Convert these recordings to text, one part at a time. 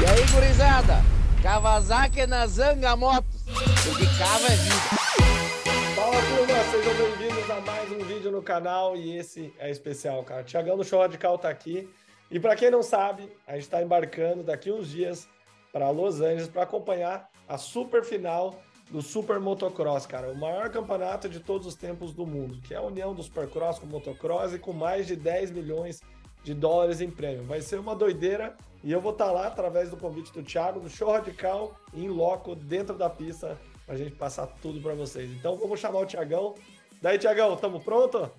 E aí, gurizada? Kawasaki na Zanga Motos, porque cava é vida. Fala turma, sejam bem-vindos a mais um vídeo no canal e esse é especial, cara. Tiagão do Show Radical tá aqui. E para quem não sabe, a gente está embarcando daqui uns dias para Los Angeles para acompanhar a super final do Super Motocross, cara, o maior campeonato de todos os tempos do mundo, que é a união do Supercross com o Motocross e com mais de 10 milhões de dólares em prêmio. Vai ser uma doideira e eu vou estar tá lá através do convite do Thiago, do Show Radical, em loco, dentro da pista, para a gente passar tudo para vocês. Então vamos chamar o Tiagão. Daí, Tiagão, estamos pronto?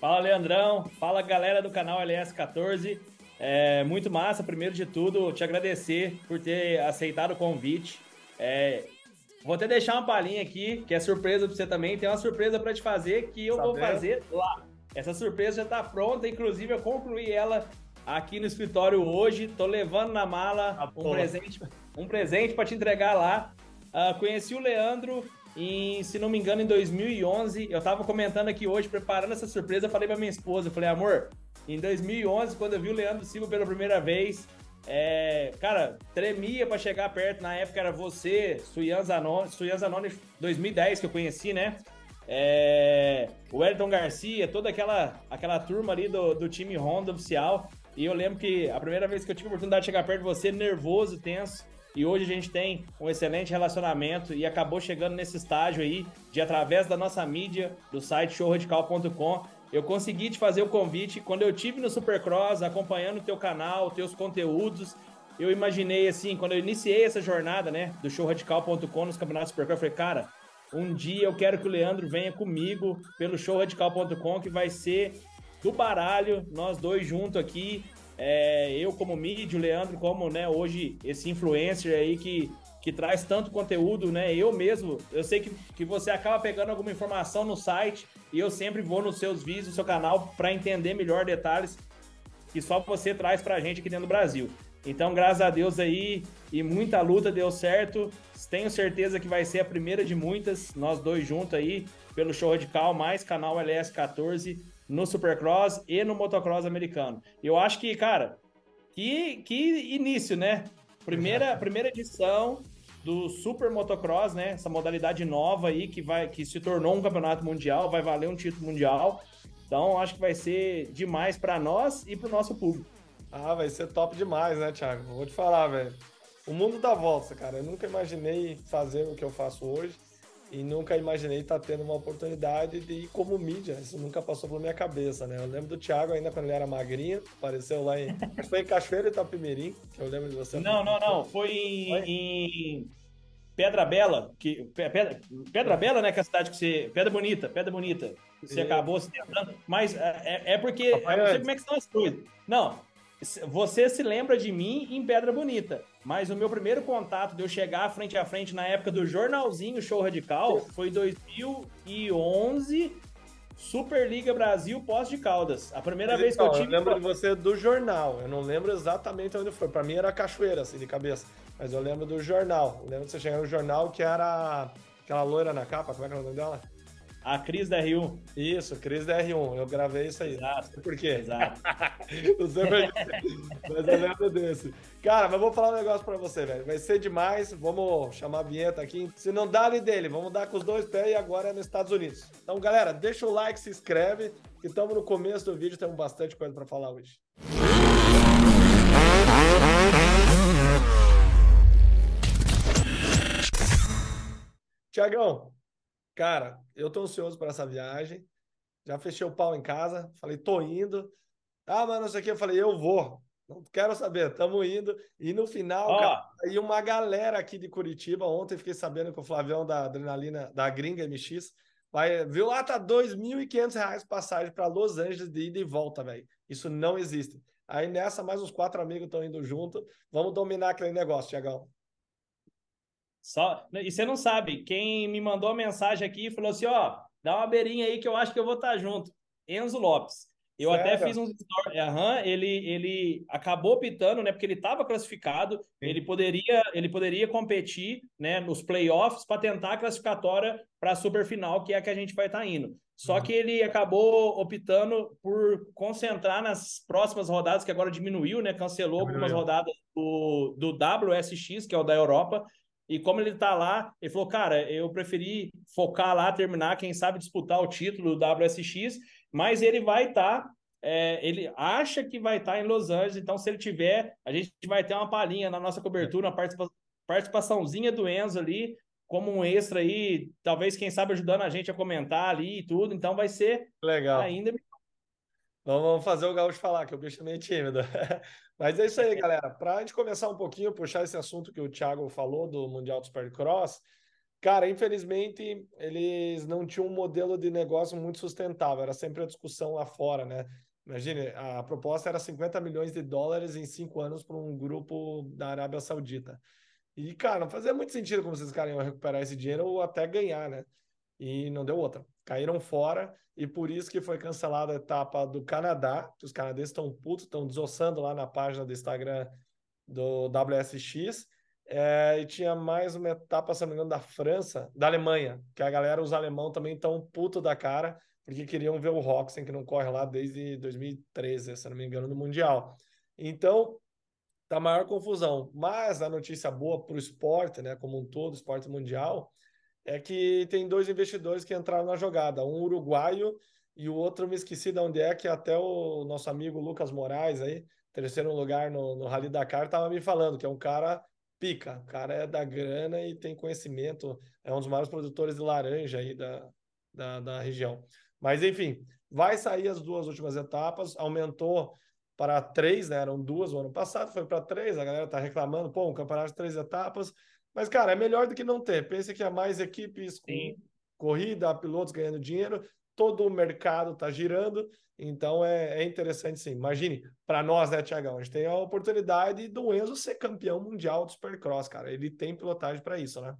Fala, Leandrão. Fala, galera do canal LS14. É muito massa, primeiro de tudo, te agradecer por ter aceitado o convite. É, Vou até deixar uma palhinha aqui, que é surpresa para você também. Tem uma surpresa para te fazer que eu vou fazer lá. Essa surpresa já está pronta, inclusive eu concluí ela aqui no escritório hoje. Tô levando na mala ah, um presente, um presente para te entregar lá. Uh, conheci o Leandro em, se não me engano, em 2011. Eu tava comentando aqui hoje, preparando essa surpresa, falei para minha esposa, falei, amor, em 2011, quando eu vi o Leandro Silva pela primeira vez, é, cara, tremia para chegar perto. Na época era você, Suyan Zanoni, Suyan Zanoni 2010 que eu conheci, né? É, o Elton Garcia, toda aquela, aquela turma ali do, do time Honda oficial. E eu lembro que a primeira vez que eu tive a oportunidade de chegar perto de você, nervoso, tenso. E hoje a gente tem um excelente relacionamento e acabou chegando nesse estágio aí de através da nossa mídia, do site showradical.com, eu consegui te fazer o convite quando eu tive no Supercross, acompanhando o teu canal, teus conteúdos. Eu imaginei assim, quando eu iniciei essa jornada, né, do showradical.com nos campeonatos Supercross, eu falei, cara, um dia eu quero que o Leandro venha comigo pelo showradical.com, que vai ser do baralho, nós dois juntos aqui, é, eu como mídia, o Leandro como, né, hoje esse influencer aí que que traz tanto conteúdo, né? Eu mesmo, eu sei que, que você acaba pegando alguma informação no site e eu sempre vou nos seus vídeos, no seu canal, para entender melhor detalhes que só você traz para a gente aqui dentro do Brasil. Então, graças a Deus aí, e muita luta deu certo. Tenho certeza que vai ser a primeira de muitas, nós dois juntos aí, pelo Show Radical, mais canal LS14 no Supercross e no Motocross americano. Eu acho que, cara, que, que início, né? Primeira, primeira edição, do Super Motocross, né? Essa modalidade nova aí que vai que se tornou um campeonato mundial, vai valer um título mundial. Então, acho que vai ser demais para nós e para o nosso público. Ah, vai ser top demais, né, Thiago? Vou te falar, velho. O mundo dá volta, cara. Eu nunca imaginei fazer o que eu faço hoje e nunca imaginei estar tendo uma oportunidade de ir como mídia. Isso nunca passou pela minha cabeça, né? Eu lembro do Thiago ainda quando ele era magrinho, apareceu lá em. Foi em Cachoeira e Itapemirim, que eu lembro de você. Não, não, não. Foi em, foi em Pedra Bela, que. Pedra, Pedra Bela, né? Que é a cidade que você. Pedra Bonita, Pedra Bonita. Você acabou se tentando. Mas é, é, é porque. Eu não sei como é que são as coisas. Não, você se lembra de mim em Pedra Bonita, mas o meu primeiro contato de eu chegar frente a frente na época do jornalzinho Show Radical foi 2011, Superliga Brasil pós de Caldas. A primeira mas vez então, que eu tive. Eu lembro de você do jornal, eu não lembro exatamente onde foi. Para mim era Cachoeira, assim, de cabeça. Mas eu lembro do jornal. Eu lembro de você chegar no jornal que era aquela loira na capa, como é que é o nome dela? A Cris da R1. Isso, Cris da R1. Eu gravei isso aí. Exato. Por quê? Exato. não sei mas eu lembro desse. Cara, mas vou falar um negócio pra você, velho. Vai ser demais. Vamos chamar a vinheta aqui. Se não dá ali dele, vamos dar com os dois pés e agora é nos Estados Unidos. Então, galera, deixa o like, se inscreve, que estamos no começo do vídeo, temos bastante coisa pra falar hoje. Tiagão, Cara, eu tô ansioso para essa viagem. Já fechei o pau em casa, falei, tô indo. Ah, mas não sei o que, eu falei, eu vou. Não quero saber, estamos indo. E no final, oh. cara, aí uma galera aqui de Curitiba, ontem fiquei sabendo que o Flavião da Adrenalina, da Gringa MX, vai, viu lá, tá R$ 2.500 passagem para Los Angeles de ida e volta, velho. Isso não existe. Aí nessa, mais uns quatro amigos estão indo junto. Vamos dominar aquele negócio, Tiagão. Só, e você não sabe, quem me mandou a mensagem aqui falou assim: ó, dá uma beirinha aí que eu acho que eu vou estar junto. Enzo Lopes. Eu Sério? até fiz um story. Uhum, ele, ele acabou pitando, né? Porque ele estava classificado, ele poderia, ele poderia competir né, nos playoffs para tentar a classificatória para a super final, que é a que a gente vai estar tá indo. Só que ele acabou optando por concentrar nas próximas rodadas, que agora diminuiu, né? Cancelou diminuiu. algumas rodadas do, do WSX, que é o da Europa. E como ele tá lá, ele falou, cara, eu preferi focar lá, terminar, quem sabe disputar o título do WSX, mas ele vai estar tá é, ele acha que vai estar tá em Los Angeles, então se ele tiver, a gente vai ter uma palhinha na nossa cobertura, uma participa participaçãozinha do Enzo ali, como um extra aí, talvez, quem sabe, ajudando a gente a comentar ali e tudo, então vai ser Legal. ainda Vamos fazer o Gaúcho falar, que o bicho é meio tímido. Mas é isso aí, galera. Para a gente começar um pouquinho, puxar esse assunto que o Thiago falou do Mundial do Supercross, cara, infelizmente eles não tinham um modelo de negócio muito sustentável, era sempre a discussão lá fora, né? Imagine, a proposta era 50 milhões de dólares em cinco anos para um grupo da Arábia Saudita. E, cara, não fazia muito sentido como vocês caras iam recuperar esse dinheiro ou até ganhar, né? E não deu outra. Caíram fora e por isso que foi cancelada a etapa do Canadá, que os canadenses estão putos, estão desossando lá na página do Instagram do WSX. É, e tinha mais uma etapa, se não me engano, da França, da Alemanha, que a galera, os alemão também estão puto da cara porque queriam ver o Roxen, que não corre lá desde 2013, se não me engano, no Mundial. Então, tá maior confusão. Mas a notícia boa para o esporte, né, como um todo, esporte mundial, é que tem dois investidores que entraram na jogada, um uruguaio e o outro me esqueci de onde é, que até o nosso amigo Lucas Moraes aí, terceiro lugar no, no Rally Dakar, estava me falando que é um cara pica, o cara é da grana e tem conhecimento, é um dos maiores produtores de laranja aí da, da, da região. Mas, enfim, vai sair as duas últimas etapas, aumentou para três, né? Eram duas o ano passado, foi para três, a galera tá reclamando, pô, um campeonato de três etapas. Mas, cara, é melhor do que não ter. Pense que há mais equipes com Sim. corrida, pilotos ganhando dinheiro, todo o mercado tá girando, então é, é interessante sim. Imagine, para nós, né, Tiagão, a gente tem a oportunidade do Enzo ser campeão mundial do Supercross, cara. Ele tem pilotagem para isso, né?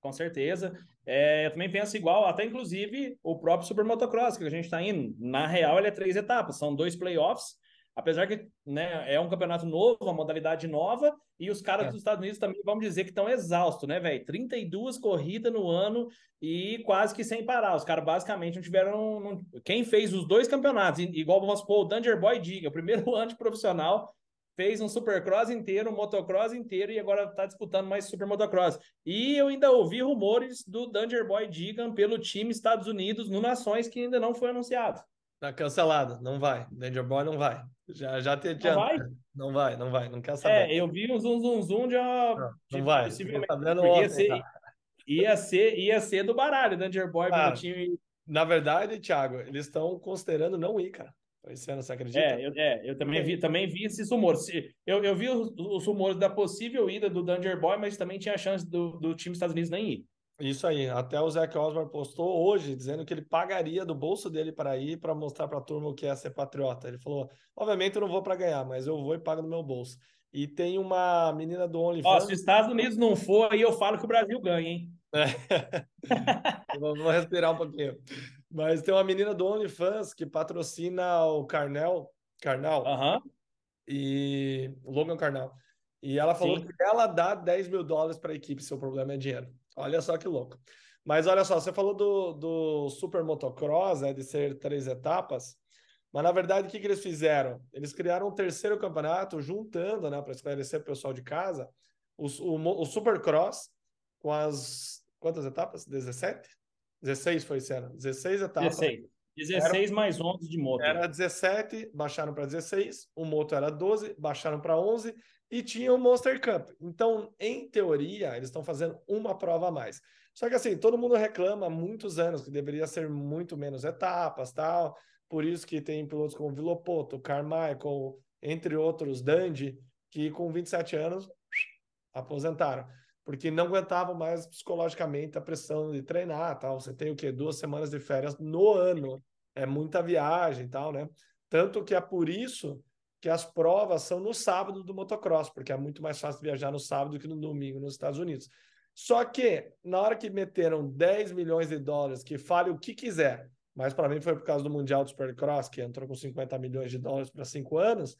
Com certeza. É, eu também penso igual, até inclusive o próprio Super Motocross, que a gente está indo. Na real, ele é três etapas, são dois playoffs. Apesar que né, é um campeonato novo, uma modalidade nova, e os caras é. dos Estados Unidos também, vamos dizer que estão exaustos, né, velho? 32 corridas no ano e quase que sem parar. Os caras basicamente não tiveram. Não... Quem fez os dois campeonatos, igual vamos supor, o Danger Boy diga, o primeiro ano de profissional, fez um supercross inteiro, um motocross inteiro e agora está disputando mais super motocross. E eu ainda ouvi rumores do Danger Boy Digan pelo time Estados Unidos no Nações que ainda não foi anunciado. Tá cancelado, não vai. Danger Boy não vai. Já, já te adianta. Não vai? Não vai, não vai, não quer saber. É, eu vi um zoom, zoom, zoom de uma... Não, não vai. Possivelmente, tá ia, ser, tá. ia, ser, ia ser do baralho, Danger Boy ah, time... Na verdade, Thiago, eles estão considerando não ir, cara. Esse ano, você acredita? É, eu, é, eu também, vi, também vi esses rumores. Eu, eu vi os, os, rumores da possível ida do Danger Boy, mas também tinha a chance do, do time dos Estados Unidos nem ir. Isso aí. Até o Zac Osborne postou hoje, dizendo que ele pagaria do bolso dele para ir para mostrar para a turma o que é ser patriota. Ele falou: obviamente eu não vou para ganhar, mas eu vou e pago no meu bolso. E tem uma menina do OnlyFans. se os Estados Unidos não for, aí eu falo que o Brasil ganha, hein? É. Vamos respirar um pouquinho. Mas tem uma menina do OnlyFans que patrocina o Carnel, Carnal, uhum. e o Logan Carnal. E ela falou Sim. que ela dá 10 mil dólares para a equipe se o problema é dinheiro. Olha só que louco. Mas olha só, você falou do, do Super Motocross, né, de ser três etapas. Mas na verdade, o que, que eles fizeram? Eles criaram um terceiro campeonato, juntando, né, para esclarecer o pessoal de casa, o, o, o Supercross com as. Quantas etapas? 17? 16 foi esse ano. 16 etapas. 16. 16 era, mais 11 de moto. Era 17, baixaram para 16. O moto era 12, baixaram para 11. E tinha o Monster Cup. Então, em teoria, eles estão fazendo uma prova a mais. Só que assim, todo mundo reclama há muitos anos que deveria ser muito menos etapas, tal. Por isso que tem pilotos como Vilopoto, Carmichael, entre outros, Dandy, que com 27 anos aposentaram porque não aguentavam mais psicologicamente a pressão de treinar, tal. Você tem o quê? Duas semanas de férias no ano, é muita viagem, tal, né? Tanto que é por isso que as provas são no sábado do motocross, porque é muito mais fácil viajar no sábado do que no domingo nos Estados Unidos. Só que na hora que meteram 10 milhões de dólares, que fale o que quiser, mas para mim foi por causa do Mundial do Supercross, que entrou com 50 milhões de dólares para cinco anos,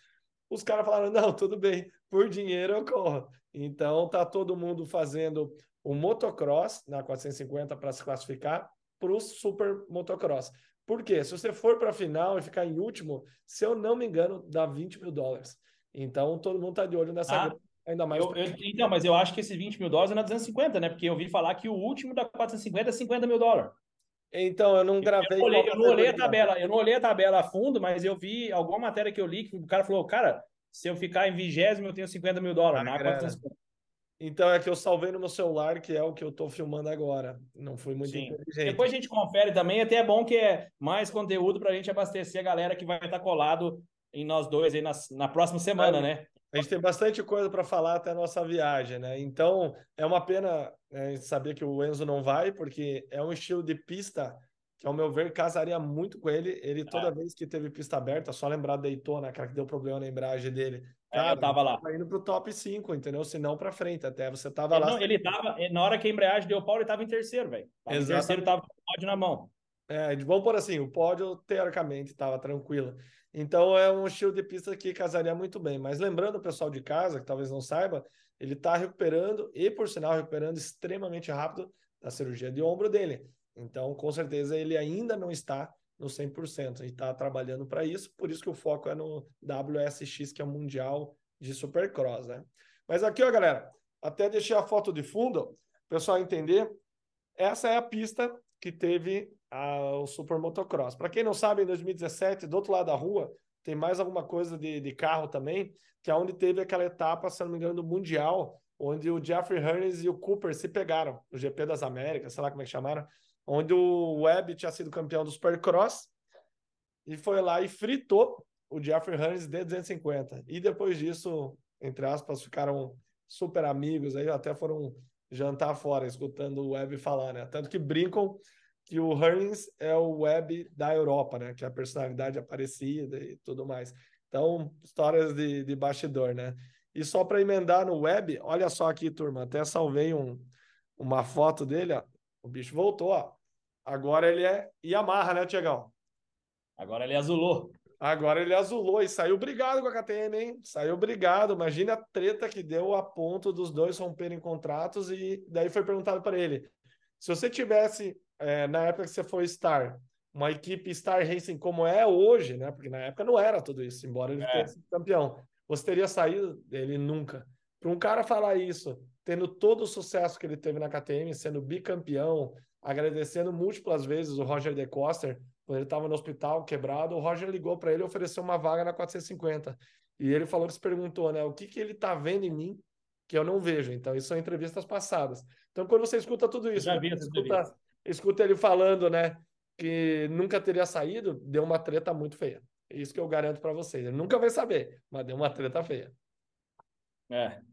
os caras falaram: não, tudo bem, por dinheiro eu corro. Então tá todo mundo fazendo o motocross na 450 para se classificar. para o Super Motocross. Por quê? Se você for para a final e ficar em último, se eu não me engano, dá 20 mil dólares. Então, todo mundo está de olho nessa Ah, ainda mais. Eu, eu, então, mas eu acho que esses 20 mil dólares é na 250, né? Porque eu ouvi falar que o último da 450 é 50 mil dólares. Então, eu não gravei. Eu não olhei, eu não olhei a tabela, eu não olhei a tabela a fundo, mas eu vi alguma matéria que eu li que o cara falou, cara, se eu ficar em vigésimo, eu tenho 50 mil dólares. Ah, na grana. 450. Então, é que eu salvei no meu celular, que é o que eu estou filmando agora. Não fui muito Sim. inteligente. Depois a gente confere também, até é bom que é mais conteúdo pra gente abastecer a galera que vai estar colado em nós dois aí na, na próxima semana, né? A gente tem bastante coisa para falar até a nossa viagem, né? Então, é uma pena né, saber que o Enzo não vai, porque é um estilo de pista que, ao meu ver, casaria muito com ele. Ele, toda É. vez que teve pista aberta, só lembrar da Daytona, aquela que deu problema na embreagem dele. É, eu tava lá. Tava indo pro top 5, entendeu? Se não para frente, até você tava Ele, lá. não, ele tava, na hora que a embreagem deu pau, ele tava em terceiro, velho. Em terceiro, tava com o pódio na mão. É, vamos por assim, o pódio, teoricamente, estava tranquilo. Então, é um estilo de pista que casaria muito bem. Mas lembrando o pessoal de casa, que talvez não saiba, ele está recuperando, e por sinal, recuperando extremamente rápido da cirurgia de ombro dele. Então, com certeza, ele ainda não está no 100%. E está trabalhando para isso, por isso que o foco é no WSX, que é o Mundial de Supercross, né? Mas aqui, ó, galera, até deixei a foto de fundo, o pessoal entender. Essa é a pista que teve a- o Super Motocross. Para quem não sabe, em 2017, do outro lado da rua, tem mais alguma coisa de, de carro também, que é onde teve aquela etapa, se não me engano, do Mundial, onde o Jeffrey Hearns e o Cooper se pegaram, no GP das Américas, sei lá como é que chamaram, onde o Webb tinha sido campeão do Supercross e foi lá e fritou o Jeffrey Hearns de 250. E depois disso, entre aspas, ficaram super amigos, aí até foram jantar fora, escutando o Webb falar, né? Tanto que brincam que o Hearns é o Webb da Europa, né? Que é a personalidade aparecida e tudo mais. Então, histórias de, de bastidor, né? E só para emendar no Webb, olha só aqui, turma, até salvei um, uma foto dele, ó. O bicho voltou, ó. Agora ele é Yamaha, né, Tiagão? Agora ele azulou. Agora ele azulou e saiu brigado com a KTM, hein? Saiu brigado. Imagina a treta que deu a ponto dos dois romperem contratos. E daí foi perguntado para ele: se você tivesse, é, na época que você foi Star, uma equipe Star Racing como é hoje, né? Porque na época não era tudo isso, embora ele É. tenha sido campeão. Você teria saído? Ele nunca. Para um cara falar isso, tendo todo o sucesso que ele teve na KTM, sendo bicampeão, agradecendo múltiplas vezes o Roger De Coster, quando ele estava no hospital quebrado, o Roger ligou para ele e ofereceu uma vaga na 450. E ele falou que se perguntou, né, o que, que ele está vendo em mim que eu não vejo. Então, isso são entrevistas passadas. Então, quando você escuta tudo isso, né, escuta, escuta ele falando, né, que nunca teria saído, deu uma treta muito feia. É Isso que eu garanto para vocês. Ele nunca vai saber, mas deu uma treta feia. É.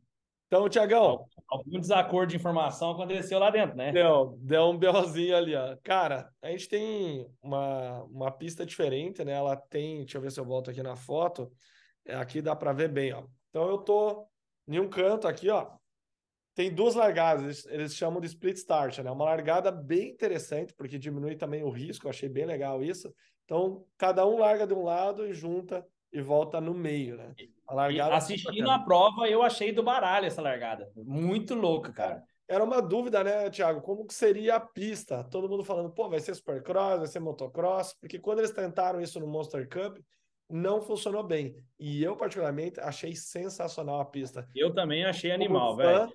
Então, Tiagão, Algum desacordo de informação aconteceu lá dentro, né? Deu, deu um BOzinho ali, ó. Cara, a gente tem uma, uma pista diferente, né? Ela tem, deixa eu ver se eu volto aqui na foto. É, aqui dá para ver bem, ó. Então eu tô em um canto aqui, ó. Tem duas largadas, eles, eles chamam de split start, né? Uma largada bem interessante, porque diminui também o risco, eu achei bem legal isso. Então, cada um larga de um lado e junta e volta no meio, né? A largada é assistindo a prova, eu achei do baralho essa largada. Muito louca, cara. Era uma dúvida, né, Thiago? Como que seria a pista? Todo mundo falando, pô, vai ser supercross, vai ser motocross, porque quando eles tentaram isso no Monster Cup, não funcionou bem. E eu, particularmente, achei sensacional a pista. Eu também achei animal, Como fã, velho.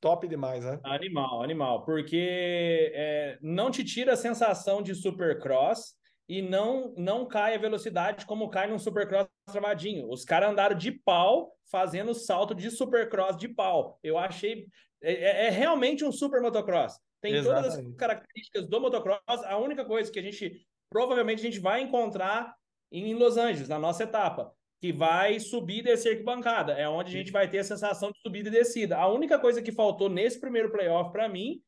Top demais, né? Animal, animal. Porque é, não te tira a sensação de supercross e não, não cai a velocidade como cai num supercross travadinho. Os caras andaram de pau fazendo salto de supercross de pau. Eu achei. É, é- é realmente um super motocross. Tem todas as Exatamente. características do motocross. A única coisa que a gente provavelmente a gente vai encontrar em Los Angeles, na nossa etapa, que vai subir e descer arquibancada. É onde a gente vai ter a sensação de subida e descida. A única coisa que faltou nesse primeiro playoff para mim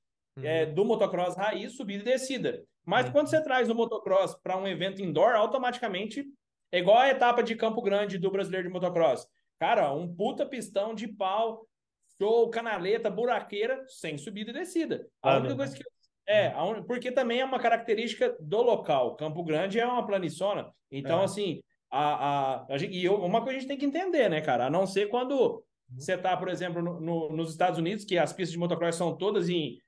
é do motocross raiz, subida e descida. Mas Uhum. quando você traz o motocross para um evento indoor, automaticamente é igual a etapa de Campo Grande do Brasileiro de Motocross. Cara, um puta pistão de pau, show, canaleta, buraqueira, sem subida e descida. A Ah, única coisa que é, un- porque também é uma característica do local. Campo Grande é uma planiçona. Então, É. assim, a, a, a gente, e eu- uma coisa a gente tem que entender, né, cara? A não ser quando você tá, por exemplo, no- no- nos Estados Unidos, que as pistas de motocross são todas em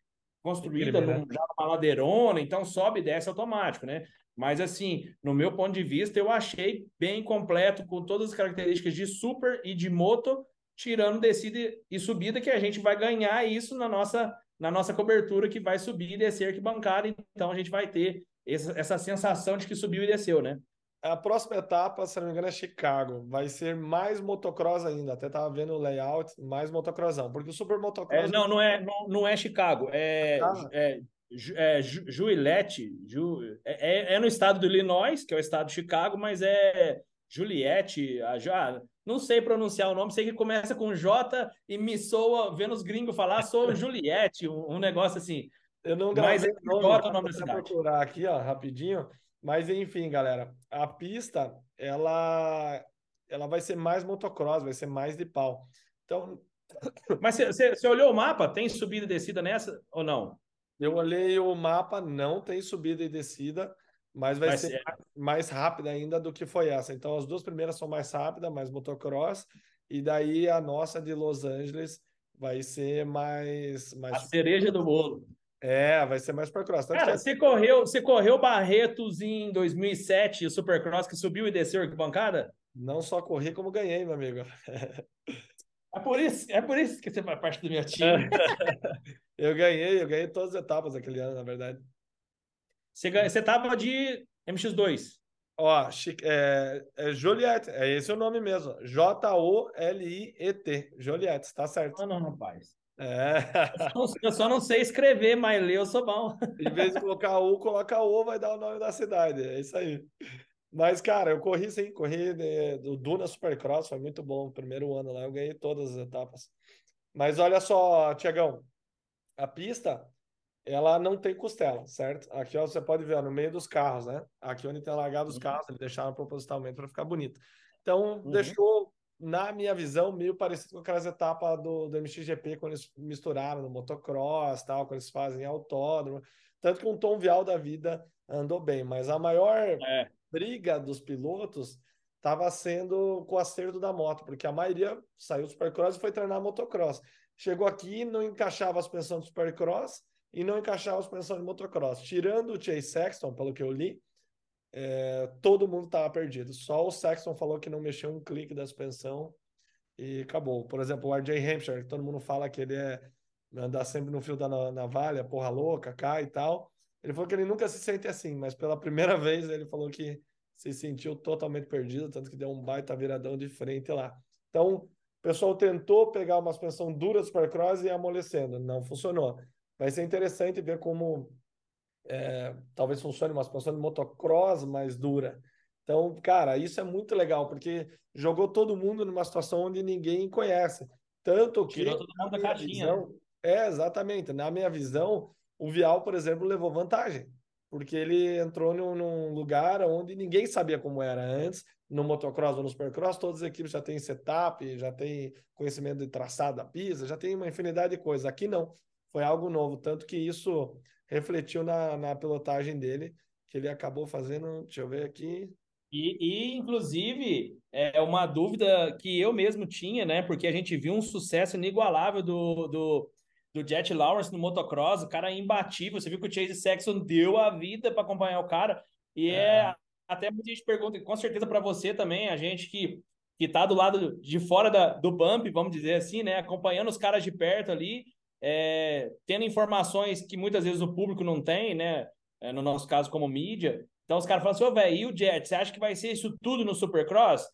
construída num, já numa ladeirona, então sobe e desce automático, né? Mas assim, no meu ponto de vista, eu achei bem completo, com todas as características de super e de moto, tirando descida e subida, que a gente vai ganhar isso na nossa, na nossa cobertura, que vai subir e descer que bancada, então a gente vai ter essa, essa sensação de que subiu e desceu, né? A próxima etapa, se não me engano, é Chicago. Vai ser mais motocross ainda. Até tava vendo o layout, mais motocrossão. Porque o super motocross. É, não, não é, não, não é Chicago. É, ah. é, é Juliette. Ju, é, é, no estado do Illinois, que é o estado de Chicago, mas é Juliette. Já, não sei pronunciar o nome, sei que começa com J e me soa, vendo os gringos falar, sou Juliette, um, um negócio assim. Eu não mas é nome, J o nome da cidade. procurar aqui, ó, rapidinho. Mas enfim, galera, a pista ela ela vai ser mais motocross, vai ser mais de pau. Então, mas você olhou o mapa? Tem subida e descida nessa ou não? Eu olhei o mapa, não tem subida e descida, mas vai, ser mais, mais rápida ainda do que foi essa. Então, as duas primeiras são mais rápidas, mais motocross, e daí a nossa de Los Angeles vai ser mais. mais... A cereja do bolo. É, vai ser mais Supercross. Tanto Cara, que... você, correu, você correu Barretos em 2007, o Supercross que subiu e desceu a arquibancada? Não só corri, como ganhei, meu amigo. É por isso, é por isso que você faz parte do meu time. eu ganhei, eu ganhei todas as etapas aquele ano, na verdade. Você, você tava de MX2. Ó, é, é Juliette, é esse o nome mesmo. J-O-L-I-E-T. Juliette, tá certo. Ah, não, rapaz. É. Eu só não sei escrever, mas ler eu sou bom. Em vez de colocar U, coloca O, vai dar o nome da cidade. É isso aí. Mas, cara, eu corri sim, corri do Duna Supercross, foi muito bom. Primeiro ano lá, eu ganhei todas as etapas. Mas olha só, Tiagão, a pista, ela não tem costela, certo? Aqui ó, você pode ver ó, no meio dos carros, né? Aqui onde tem largado os uhum. carros, eles deixaram propositalmente para ficar bonito. Então, uhum. deixou na minha visão, meio parecido com aquelas etapas do, do MXGP, quando eles misturaram no motocross, tal, quando eles fazem autódromo. Tanto que um Tom Vial da vida andou bem, mas a maior é. Briga dos pilotos estava sendo com o acerto da moto, porque a maioria saiu do Supercross e foi treinar motocross. Chegou aqui, não encaixava a suspensão do Supercross e não encaixava a suspensão de motocross. Tirando o Chase Sexton, pelo que eu li, é, todo mundo estava perdido. Só o Sexton falou que não mexeu um clique da suspensão e acabou. Por exemplo, o RJ Hampshire, que todo mundo fala que ele é andar sempre no fio da navalha, porra louca, cai e tal. Ele falou que ele nunca se sente assim, mas pela primeira vez ele falou que se sentiu totalmente perdido, tanto que deu um baita viradão de frente lá. Então, o pessoal tentou pegar uma suspensão dura do Supercross e amolecendo, não funcionou. Vai ser interessante ver como é, talvez funcione uma suspensão de motocross mais dura. Então, cara, isso é muito legal, porque jogou todo mundo numa situação onde ninguém conhece. Tanto que. Tirou todo mundo da caixinha. Né? Visão, é, exatamente. Na minha visão, o Vial, por exemplo, levou vantagem. Porque ele entrou num, num lugar onde ninguém sabia como era antes. No motocross ou no supercross, todas as equipes já têm setup, já têm conhecimento de traçado da pista, já tem uma infinidade de coisas. Aqui não. Foi algo novo. Tanto que isso refletiu na, na pilotagem dele, que ele acabou fazendo, deixa eu ver aqui. E, e, inclusive, é uma dúvida que eu mesmo tinha, né? Porque a gente viu um sucesso inigualável do, do, do Jet Lawrence no motocross, o cara é imbatível. Você viu que o Chase Sexton deu a vida para acompanhar o cara. E é, é até muita gente pergunta, com certeza para você também, a gente que que tá do lado de fora da, do bump, vamos dizer assim, né? Acompanhando os caras de perto ali, é, tendo informações que muitas vezes o público não tem, né? É, no nosso caso, como mídia. Então os caras falam assim, ô, velho, e o Jet, você acha que vai ser isso tudo no Supercross?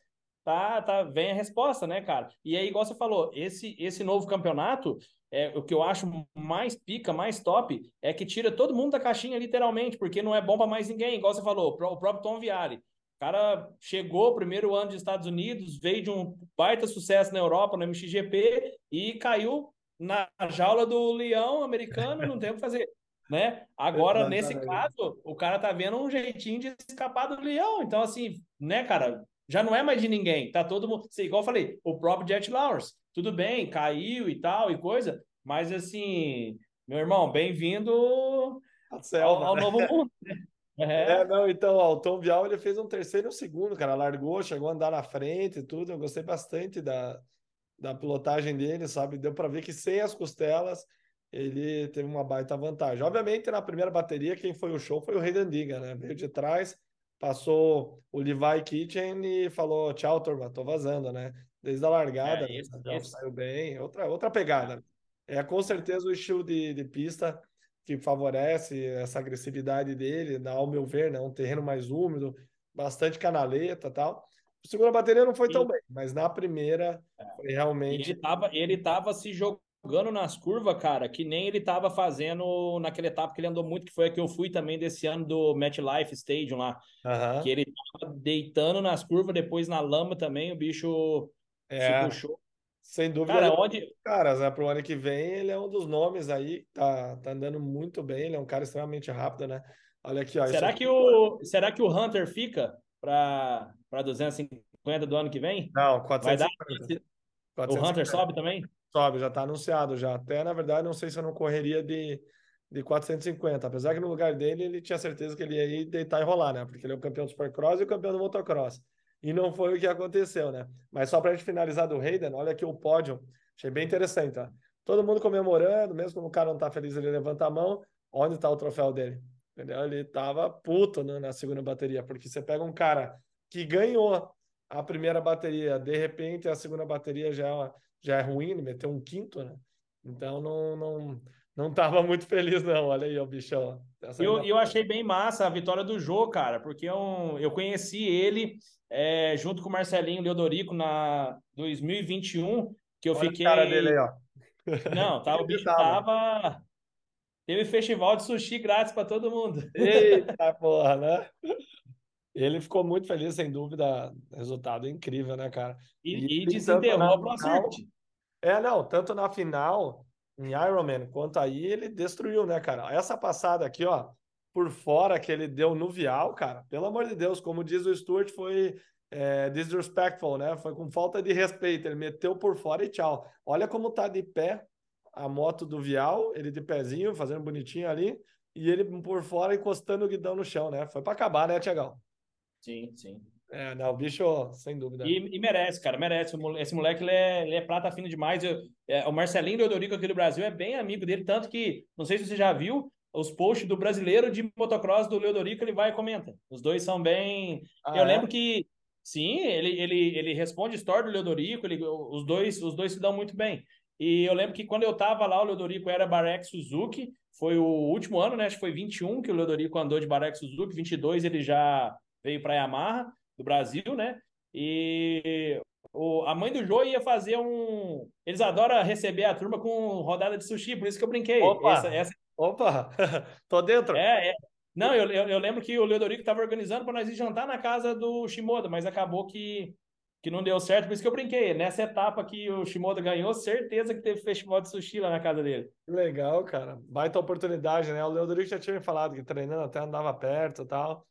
Tá, tá, vem a resposta, né, cara? E aí, igual você falou, esse, esse novo campeonato, é, o que eu acho mais pica, mais top, é que tira todo mundo da caixinha, literalmente, porque não é bom pra mais ninguém, igual você falou, o próprio Tom Viale. O cara chegou, primeiro ano dos Estados Unidos, veio de um baita sucesso na Europa, no MXGP, e caiu na jaula do leão americano, não tem o que fazer. Né? Agora, nesse caso, o cara tá vendo um jeitinho de escapar do leão. Então, assim, né, cara, já não é mais de ninguém. Tá todo mundo. Igual eu falei, o próprio Jet Lawrence, tudo bem, caiu e tal e coisa, mas assim, meu irmão, bem-vindo ao, ao novo mundo. Né? É. é. não, então, ó, o Tom Vial ele fez um terceiro e um segundo, cara, largou, chegou a andar na frente e tudo, eu gostei bastante da, da pilotagem dele, sabe? Deu para ver que sem as costelas ele teve uma baita vantagem. Obviamente, na primeira bateria, quem foi o show foi o Hayden Diga, né? Veio de trás, passou o Levi Kitchen e falou: tchau, turma, tô vazando, né? Desde a largada, É, né? esse- saiu bem, outra, outra pegada. É com certeza o estilo de, de pista que favorece essa agressividade dele, na- ao meu ver, né? Um terreno mais úmido, bastante canaleta e tal. A segunda bateria não foi tão Sim. bem, mas na primeira foi E realmente. ele tava, ele tava se jogando nas curvas, cara, que nem ele tava fazendo naquela etapa que ele andou muito, que foi a que eu fui também desse ano do MetLife Stadium lá, Aham. que ele tava deitando nas curvas, depois na lama também, o bicho se É, puxou. sem dúvida. Cara, ele- onde, caras, né? Pro ano que vem, ele é um dos nomes aí, tá, tá andando muito bem, ele é um cara extremamente rápido, né? Olha aqui, ó. será aqui- que o, será que o Hunter fica para para 250 do ano que vem? Não, Vai dar? 450. O 450. Hunter sobe também? Sobe, já tá anunciado já. Até, na verdade, não sei se eu não correria de, de 450. Apesar que no lugar dele, ele tinha certeza que ele ia ir deitar e rolar, né? Porque ele é o campeão do Supercross e o campeão do Motocross. E não foi o que aconteceu, né? Mas só pra gente finalizar do Hayden, olha aqui o pódio. Achei bem interessante, ó. Todo mundo comemorando, mesmo quando o cara não tá feliz, ele levanta a mão. Onde tá o troféu dele? Entendeu? Ele tava puto né, na segunda bateria, porque você pega um cara que ganhou a primeira bateria, de repente a segunda bateria já, é- já é ruim, ele meteu um quinto, né? Então não, não, não tava muito feliz, não. Olha aí, o bichão. Eu, eu achei bem massa a vitória do Jô, cara, porque eu, eu conheci ele é, junto com o Marcelinho Leodorico na 2021, que eu Olha fiquei. a cara dele aí, ó. Não, tava, o bicho tava. tava. Teve festival de sushi grátis para todo mundo. Eita porra, né? Ele ficou muito feliz, sem dúvida. Resultado incrível, né, cara? E, E desenterrou a Circuit. É, não, tanto na final, em Ironman, quanto aí, ele destruiu, né, cara? Essa passada aqui, ó, por fora que ele deu no vial, cara, pelo amor de Deus, como diz o Stuart, foi é, disrespectful, né? Foi com falta de respeito. Ele meteu por fora e tchau. Olha como tá de pé a moto do vial, ele de pezinho, fazendo bonitinho ali, e ele por fora encostando o guidão no chão, né? Foi pra acabar, né, Tiagão? Sim, sim. É, não, o bicho, sem dúvida. E, e merece, cara, merece. Esse moleque, ele é, ele é prata fino demais. Eu- é, o Marcelinho Leodorico aqui do Brasil é bem amigo dele, tanto que, não sei se você já viu, os posts do brasileiro de motocross do Leodorico, ele vai e comenta. Os dois são bem... Ah, eu é? lembro que, sim, ele, ele, ele responde story do Leodorico, ele, os, dois, os dois se dão muito bem. E eu lembro que quando eu tava lá, o Leodorico era Barek Suzuki, foi o último ano, né? Acho que foi 21 que o Leodorico andou de Barek Suzuki, 22 ele já veio para Yamaha, do Brasil, né? E o, a mãe do Jô ia fazer um. Eles adoram receber a turma com rodada de sushi, por isso que eu brinquei. Opa! Essa, essa- Opa, tô dentro. é, é. Não, eu, eu, eu lembro que o Leodorico estava organizando para nós ir jantar na casa do Shimoda, mas acabou que, que não deu certo, por isso que eu brinquei. Nessa etapa que o Shimoda ganhou, certeza que teve festival de sushi lá na casa dele. Legal, cara. Baita oportunidade, né? O Leodorico já tinha me falado que treinando até andava perto e tal.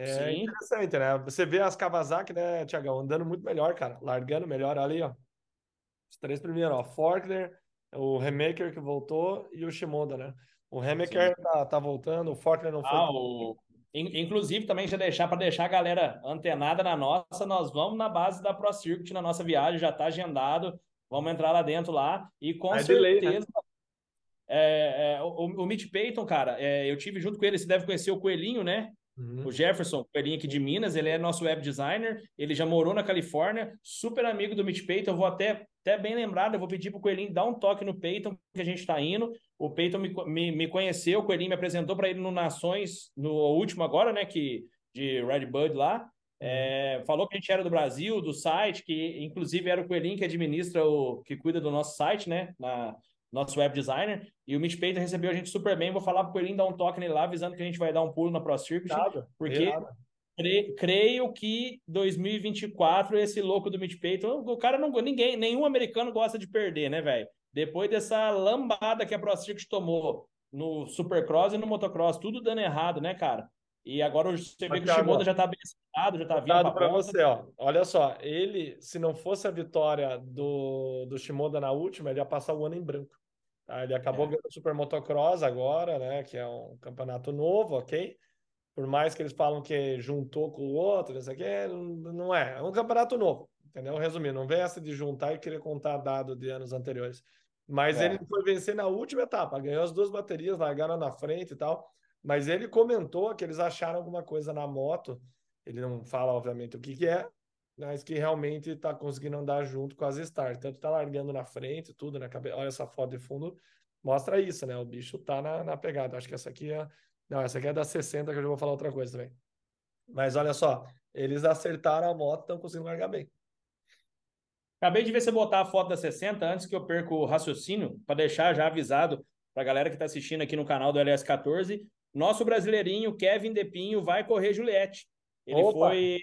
É Sim. interessante, né? Você vê as Kawasaki, né, Tiagão, andando muito melhor, cara. Largando melhor ali, ó. Os três primeiros, ó. Faulkner, o Remaker que voltou e o Shimoda, né? O Remaker tá, tá voltando, o Faulkner não foi. Ah, o... in- Inclusive, também já deixar para deixar a galera antenada na nossa, nós vamos na base da Pro Circuit na nossa viagem, já está agendado. Vamos entrar lá dentro lá e com É de lei, né? certeza. é, é, o, o Mitch Payton, cara, é, eu tive junto com ele, você deve conhecer o Coelhinho, né? Uhum. O Jefferson, Coelhinho aqui de Minas, ele é nosso web designer, ele já morou na Califórnia, super amigo do Mitch Payton, eu vou até, até bem lembrado, eu vou pedir pro Coelhinho dar um toque no Payton, que a gente está indo. O Peyton me, me, me conheceu, o Coelhinho me apresentou para ele no Nações, no último agora, né, que, de Red Bud lá. É, falou que a gente era do Brasil, do site, que inclusive era o Coelhinho que administra o que cuida do nosso site, né? Na, nosso web designer. E o Mitch Payton recebeu a gente super bem. Vou falar pro Coelhinho dar um toque nele lá, avisando que a gente vai dar um pulo na Pro Circuit. Porque cre- creio que 2024 esse louco do Mitch Payton, o cara não ninguém, nenhum americano gosta de perder, né, velho? Depois dessa lambada que a Pro Circuit tomou no Supercross e no Motocross, tudo dando errado, né, cara? E agora você vê que o Shimoda já tá bem acertado, já tá vindo para você, ó. Olha só, ele, se não fosse a vitória do, do Shimoda na última, ele ia passar o ano em branco. tá? Ele acabou É. ganhando o Super Motocross agora, né? Que é um campeonato novo, ok? Por mais que eles falam que juntou com o outro, isso aqui é- não é. É um campeonato novo, entendeu? Resumindo, não vem essa de juntar e querer contar dado de anos anteriores. Mas é. ele foi vencer na última etapa, ganhou as duas baterias, largaram na frente e tal. Mas ele comentou que eles acharam alguma coisa na moto. Ele não fala, obviamente, o que, que é, mas que realmente está conseguindo andar junto com as Stars. Tanto está largando na frente, tudo, né? Olha essa foto de fundo, mostra isso, né? O bicho tá na, na pegada. Acho que essa aqui é. Não, essa aqui é da 60, que eu já vou falar outra coisa também. Mas olha só, eles acertaram a moto, estão conseguindo largar bem. Acabei de ver você botar a foto da 60 antes que eu perca o raciocínio, para deixar já avisado para a galera que está assistindo aqui no canal do LS14. Nosso brasileirinho, Kevin Depinho, vai correr Juliette. Ele Opa. foi.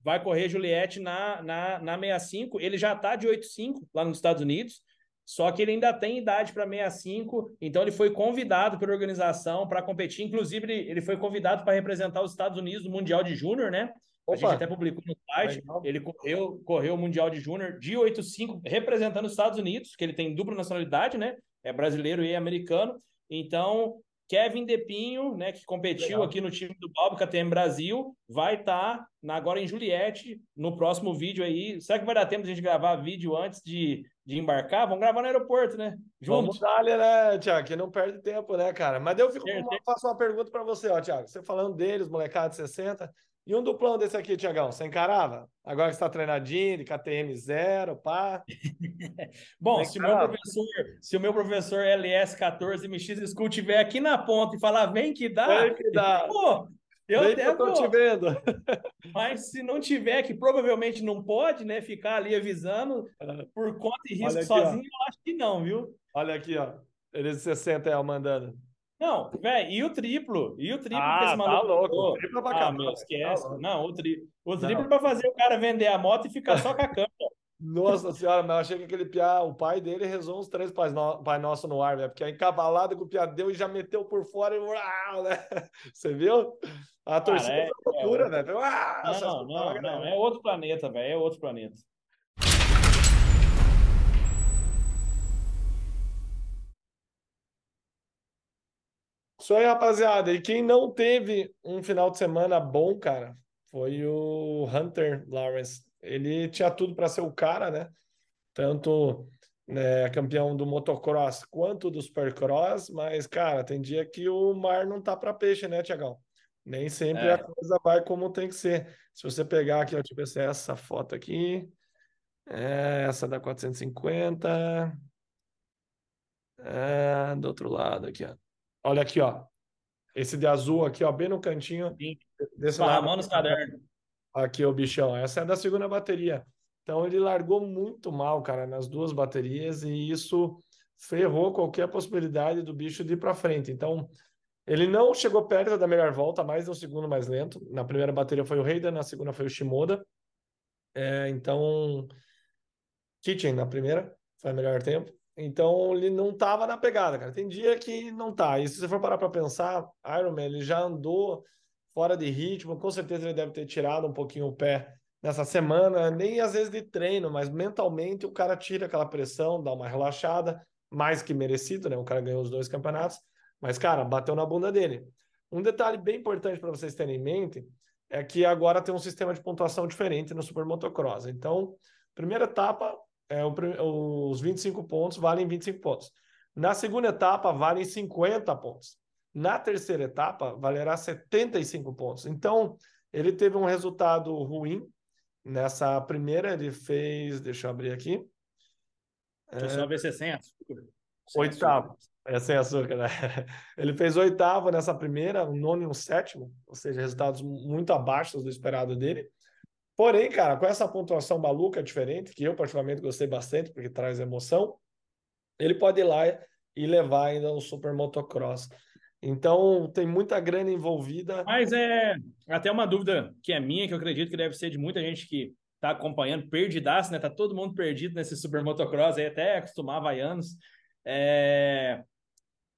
Vai correr Juliette na, na, na 65. Ele já está de 85 lá nos Estados Unidos. Só que ele ainda tem idade para 65, então ele foi convidado pela organização para competir. Inclusive, ele, ele foi convidado para representar os Estados Unidos no Mundial de Júnior, né? Opa. A gente até publicou no site. Ele correu, correu o Mundial de Júnior de 85, representando os Estados Unidos, que ele tem dupla nacionalidade, né? É brasileiro e americano. Então, Kevin Depinho, né, que competiu Legal. aqui no time do Bob KTM Brasil, vai estar tá agora em Juliette, no próximo vídeo aí. Será que vai dar tempo de a gente gravar vídeo antes de, de embarcar? Vamos gravar no aeroporto, né? Juntos. Vamos dar, né, Tiago? Que não perde tempo, né, cara? Mas eu fico, faço uma pergunta para você, ó, Tiago. Você falando deles, molecada de 60, e um duplão desse aqui, Tiagão, você encarava? Agora que você está treinadinho, de KTM zero, pá. Bom, se o, meu professor, se o meu professor LS14MX School tiver aqui na ponta e falar, vem que dá. Vem que dá. Pô, eu vem até vou. te vendo. Mas se não tiver, que provavelmente não pode, né? Ficar ali avisando é. por conta e risco aqui, sozinho, ó. eu acho que não, viu? Olha aqui, ó. Eles 60 é mandando. Não, velho, e o triplo? E o triplo ah, que esse tá maluco tá louco. O triplo é pra ah, meu, esquece. Tá não, o, tri... o triplo é pra fazer o cara vender a moto e ficar só com a câmera. Nossa senhora, mas eu achei que aquele piá, o pai dele rezou uns três pais, no, pai nosso no ar, né? Porque a encabalada que o piá deu e já meteu por fora e uau, né? Você viu? A torcida é, é loucura, é, velho. Não, não, não, não, é outro planeta, velho, é outro planeta. Isso aí, rapaziada. E quem não teve um final de semana bom, cara, foi o Hunter Lawrence. Ele tinha tudo para ser o cara, né? Tanto né, campeão do motocross quanto do supercross, mas, cara, tem dia que o mar não tá para peixe, né, Tiagão? Nem sempre é. a coisa vai como tem que ser. Se você pegar aqui, ó, tipo, essa foto aqui, é essa da 450, é, do outro lado aqui, ó. Olha aqui, ó. Esse de azul aqui, ó, bem no cantinho. Desse lado. Mão nos cadernos. Aqui, o bichão. Essa é da segunda bateria. Então ele largou muito mal, cara, nas duas baterias e isso ferrou qualquer possibilidade do bicho de ir para frente. Então ele não chegou perto da melhor volta, mais no segundo mais lento. Na primeira bateria foi o Reida, na segunda foi o Shimoda. É, então Kitchen na primeira foi o melhor tempo. Então ele não estava na pegada, cara. Tem dia que não tá. E se você for parar para pensar, Ironman ele já andou fora de ritmo, com certeza ele deve ter tirado um pouquinho o pé nessa semana, nem às vezes de treino, mas mentalmente o cara tira aquela pressão, dá uma relaxada, mais que merecido, né? O cara ganhou os dois campeonatos, mas cara, bateu na bunda dele. Um detalhe bem importante para vocês terem em mente é que agora tem um sistema de pontuação diferente no Super Motocross. Então, primeira etapa, é, o, os 25 pontos valem 25 pontos. Na segunda etapa, valem 50 pontos. Na terceira etapa, valerá 75 pontos. Então, ele teve um resultado ruim. Nessa primeira, ele fez. Deixa eu abrir aqui. Deixa eu só ver se é sem açúcar. Oitavo. É sem açúcar, né? Ele fez oitavo nessa primeira, um nono e um sétimo, ou seja, resultados muito abaixo do esperado dele. Porém, cara, com essa pontuação maluca diferente, que eu particularmente gostei bastante, porque traz emoção, ele pode ir lá e levar ainda o Super Motocross. Então, tem muita grana envolvida. Mas é até uma dúvida que é minha, que eu acredito que deve ser de muita gente que está acompanhando, perdidaço, né? Tá todo mundo perdido nesse Super Motocross, aí até acostumar havaianos. É...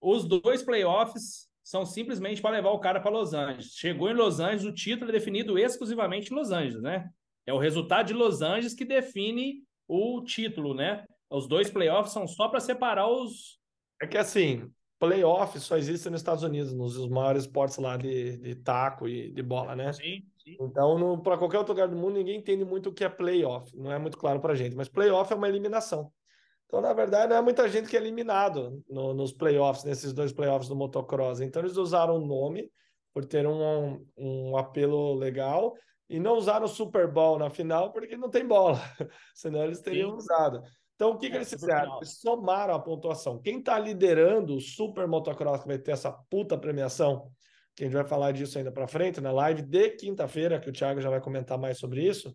Os dois playoffs são simplesmente para levar o cara para Los Angeles. Chegou em Los Angeles, o título é definido exclusivamente em Los Angeles, né? É o resultado de Los Angeles que define o título, né? Os dois playoffs são só para separar os. É que assim, playoffs só existem nos Estados Unidos, nos maiores esportes lá de, de taco e de bola, né? Sim. sim. Então, para qualquer outro lugar do mundo, ninguém entende muito o que é playoff. Não é muito claro para gente. Mas playoff é uma eliminação. Então, na verdade, não é muita gente que é eliminado no, nos playoffs, nesses dois playoffs do motocross. Então, eles usaram o nome por ter um, um apelo legal e não usaram o Super Bowl na final porque não tem bola, senão eles teriam Sim. usado. Então, o que, é, que eles fizeram? Eles somaram a pontuação. Quem está liderando o Super Motocross, que vai ter essa puta premiação, que a gente vai falar disso ainda para frente, na live de quinta-feira, que o Thiago já vai comentar mais sobre isso,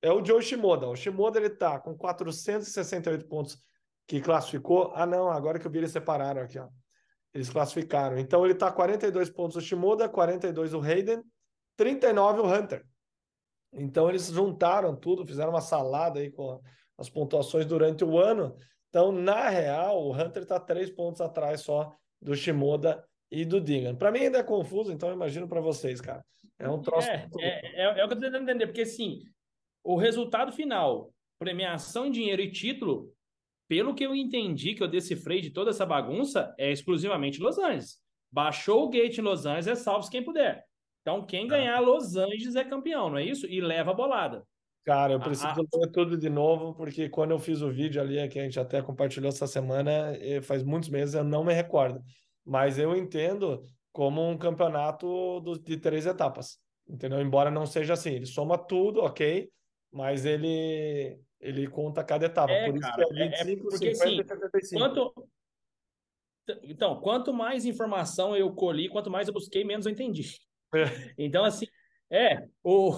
é o Joe Shimoda. O Shimoda ele está com 468 pontos que classificou. Ah, não, agora que eu vi eles separaram aqui, ó. Eles classificaram. Então ele está 42 pontos o Shimoda, 42 o Hayden, 39 o Hunter. Então eles juntaram tudo, fizeram uma salada aí com as pontuações durante o ano. Então, na real, o Hunter está três pontos atrás só do Shimoda e do Digan. Para mim ainda é confuso, então imagino para vocês, cara. É um troço. É, é, é, é, o que eu estou tentando entender, porque assim, o resultado final, premiação, dinheiro e título, pelo que eu entendi, que eu decifrei de toda essa bagunça, é exclusivamente Los Angeles. Baixou o gate em Los Angeles, é salvo quem puder. Então, quem tá. ganhar Los Angeles é campeão, não é isso? E leva a bolada. Cara, eu preciso ah, ler tudo de novo, porque quando eu fiz o vídeo ali, que a gente até compartilhou essa semana, faz muitos meses, eu não me recordo. Mas eu entendo como um campeonato de três etapas, entendeu? Embora não seja assim, ele soma tudo, ok, mas ele ele conta cada etapa. É, Por isso cara, que é 25, é, porque, 50 assim, e 75. Quanto... Então, quanto mais informação eu colhi, quanto mais eu busquei, menos eu entendi. É. Então, assim, é, o,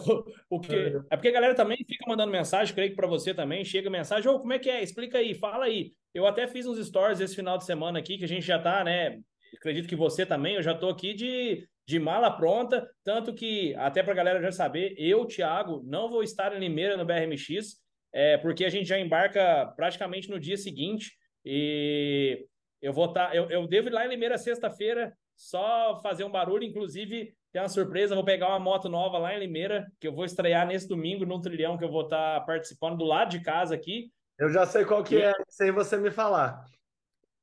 o que. É. é porque a galera também fica mandando mensagem, creio que para você também, chega mensagem, ô, oh, como é que é? Explica aí, fala aí. Eu até fiz uns stories esse final de semana aqui, que a gente já tá, né? Acredito que você também, eu já tô aqui de, de mala pronta, tanto que, até pra galera já saber, eu, Thiago, não vou estar em Limeira no BRMX, é, porque a gente já embarca praticamente no dia seguinte e eu vou estar. Tá, eu, eu devo ir lá em Limeira sexta-feira, só fazer um barulho. Inclusive, tem uma surpresa: vou pegar uma moto nova lá em Limeira, que eu vou estrear nesse domingo num trilhão que eu vou estar tá participando do lado de casa aqui. Eu já sei qual que e... é, sem você me falar.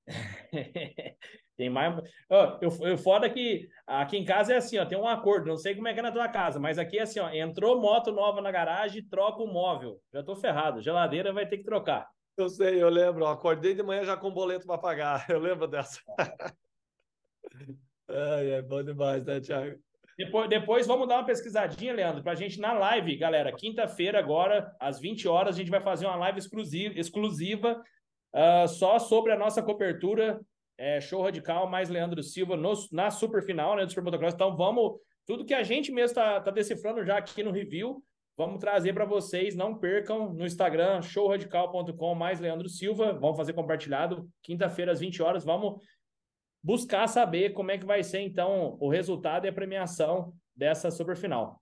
Tem mais. Oh, eu, eu foda que aqui em casa é assim, ó, tem um acordo. Não sei como é que é na tua casa, mas aqui é assim, ó, entrou moto nova na garagem, troca o móvel. Já tô ferrado. Geladeira vai ter que trocar. Eu sei, eu lembro. acordei de manhã já com boleto para pagar. Eu lembro dessa. Ai, é bom demais, né, Thiago? Depois, depois vamos dar uma pesquisadinha, Leandro, para a gente na live, galera. Quinta-feira, agora, às 20 horas, a gente vai fazer uma live exclusiva, exclusiva uh, só sobre a nossa cobertura é, Show Radical mais Leandro Silva no, na super final né, do Super Motocross. Então vamos, tudo que a gente mesmo está tá decifrando já aqui no review, vamos trazer para vocês. Não percam no Instagram, showradical.com mais Leandro Silva. Vamos fazer compartilhado, quinta-feira às 20 horas. Vamos buscar saber como é que vai ser então o resultado e a premiação dessa super final.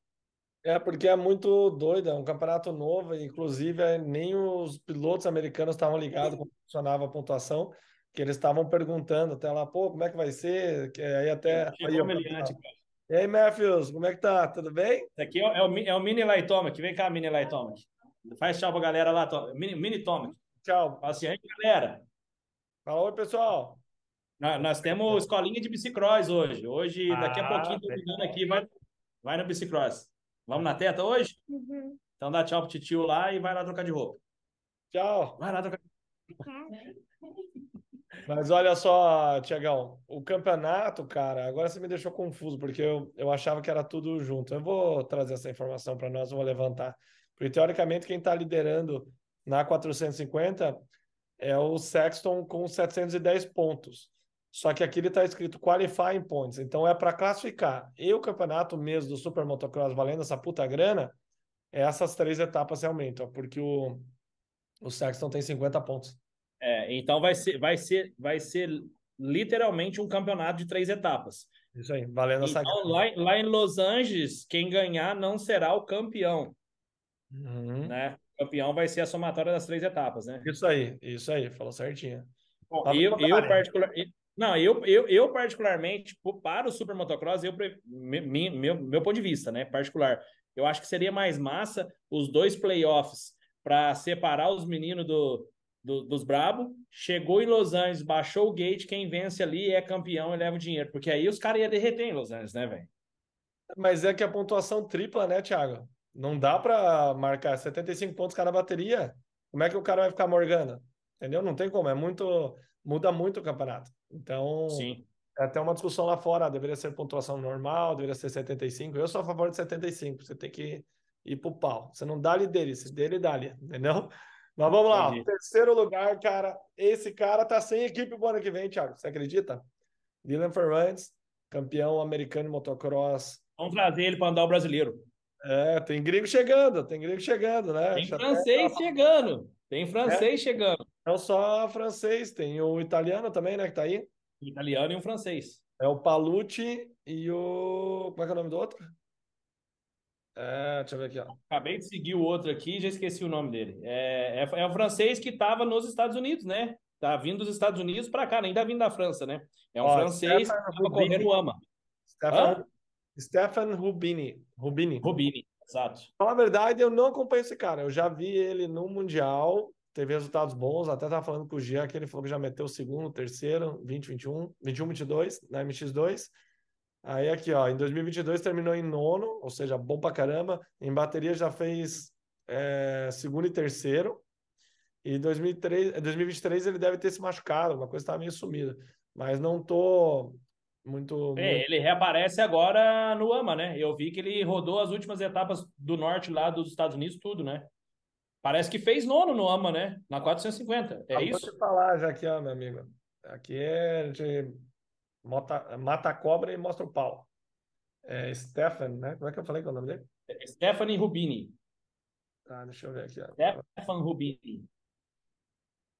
É, porque é muito doido, é um campeonato novo, inclusive nem os pilotos americanos estavam ligados como funcionava a pontuação que eles estavam perguntando até lá, pô, como é que vai ser? Que aí até. Aí, eu, e aí, Matthews, como é que tá? Tudo bem? Esse aqui é o, é o Mini Lightomic. Vem cá, Mini Lightomic. Faz tchau pra galera lá, Mini, Mini Tomic. Tchau. Fala assim, aí, galera. Fala, oi, pessoal. Nós, nós temos escolinha de bicicross hoje. Hoje, ah, daqui a pouquinho, tô aqui, vai, vai no bicicross. Vamos na teta hoje? Uhum. Então dá tchau pro titio lá e vai lá trocar de roupa. Tchau. Vai lá trocar de roupa. Mas olha só, Tiagão, o campeonato, cara, agora você me deixou confuso, porque eu, eu achava que era tudo junto. Eu vou trazer essa informação para nós, vou levantar. Porque, teoricamente, quem está liderando na 450 é o Sexton com 710 pontos. Só que aqui ele está escrito Qualifying Points, então é para classificar. E o campeonato mesmo do Super Motocross valendo essa puta grana, essas três etapas realmente, ó, porque o, o Sexton tem 50 pontos. É, então vai ser, vai ser, vai ser literalmente um campeonato de três etapas. Isso aí, valendo então, essa. Lá, lá em Los Angeles, quem ganhar não será o campeão. Uhum. Né? O campeão vai ser a somatória das três etapas, né? Isso aí, isso aí, falou certinho. Bom, eu, eu, particular, não, eu, eu, eu particularmente, para o Super Motocross, eu, meu, meu, meu ponto de vista, né, particular, eu acho que seria mais massa os dois playoffs para separar os meninos do, do, dos Brabo, chegou em Los Angeles, baixou o gate, quem vence ali é campeão e leva o dinheiro, porque aí os caras iam derreter em Los Angeles, né, velho? Mas é que a pontuação tripla, né, Thiago? Não dá para marcar 75 pontos cada bateria. Como é que o cara vai ficar morgando? entendeu? Não tem como, é muito, muda muito o campeonato. Então, Sim. é até uma discussão lá fora, deveria ser pontuação normal, deveria ser 75. Eu sou a favor de 75, você tem que ir pro pau. Você não dá ali dele, se dele dá ali, entendeu? Mas vamos lá, Entendi. terceiro lugar, cara. Esse cara tá sem equipe pro ano que vem, Thiago. Você acredita? Dylan Ferrantes, campeão americano de motocross. Vamos trazer ele para andar o brasileiro. É, tem gringo chegando, tem gringo chegando, né? Tem Já francês chegando. Tem francês chegando. Não só francês, tem o italiano também, né, que tá aí. Italiano e um francês. É o Palucci e o. Como é que é o nome do outro? É, deixa eu ver aqui, ó. Acabei de seguir o outro aqui, já esqueci o nome dele. É, é, é o francês que estava nos Estados Unidos, né? Tá vindo dos Estados Unidos para cá, nem tá vindo da França, né? É um Ó, francês Stefan que estava Rubini. correndo o AMA. Stefan, Stefan Rubini. Rubini. Rubini, exato. Na verdade, eu não acompanho esse cara. Eu já vi ele no Mundial, teve resultados bons. Até tava falando com o Jean que ele falou que já meteu o segundo, terceiro, 2021, 21, 22 na MX2. Aí aqui, ó, em 2022 terminou em nono, ou seja, bom pra caramba. Em bateria já fez é, segundo e terceiro. E 2003, 2023 ele deve ter se machucado, uma coisa estava meio sumida. Mas não tô muito, É, muito- ele reaparece agora no AMA, né? Eu vi que ele rodou as últimas etapas do norte lá dos Estados Unidos, tudo, né? Parece que fez nono no AMA, né? Na 450. É Ah, vou isso? te falar já aqui, ó, meu amigo. Aqui é, mota- mata a cobra e mostra o pau. É Stefan, né? Como é que eu falei que é o nome dele? Stephanie Rubini. Ah, deixa eu ver aqui. ó. Stefan Rubini.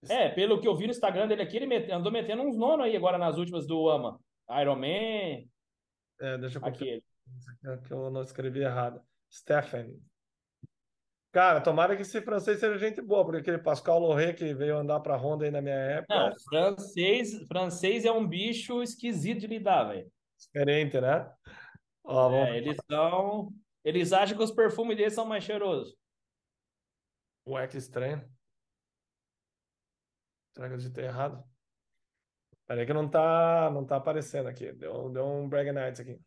É, pelo que eu vi no Instagram dele aqui, ele mete- andou metendo uns nono aí agora nas últimas do AMA. Iron Man, É, deixa eu aquele. que eu não escrevi errado. Stefan. Cara, tomara que esse francês seja gente boa, porque aquele Pascal Loré que veio andar pra Honda aí na minha época Não, francês, francês é um bicho esquisito de lidar, velho. diferente, né? Ó, vamos É, eles são. Eles acham que os perfumes deles são mais cheirosos. Ué, que estranho. Será que eu digitei errado? Peraí que não tá, não tá aparecendo aqui. Deu, deu um Brag Nights aqui.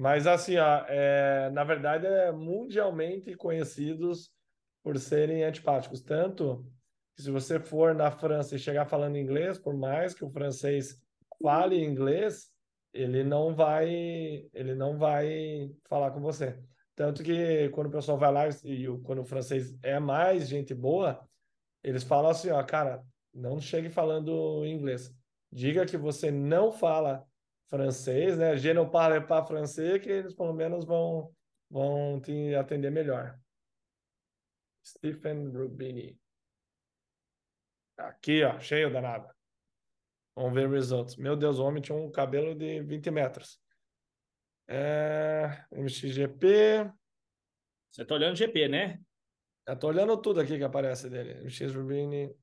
Mas assim, ó, é, na verdade é mundialmente conhecidos por serem antipáticos. Tanto que se você for na França e chegar falando inglês, por mais que o francês fale inglês, ele não vai, ele não vai falar com você. Tanto que quando o pessoal vai lá e quando o francês é mais gente boa, eles falam assim, ó, cara, não chegue falando inglês. Diga que você não fala francês, né? Je ne parle pas français, que eles pelo menos vão, vão te atender melhor. Stephen Rubini. Aqui, ó, cheio danado. Vamos ver results. Meu Deus, o homem tinha um cabelo de 20 metros. É, MXGP. Você tá olhando GP, né? Eu tô olhando tudo aqui que aparece dele. MX Rubini.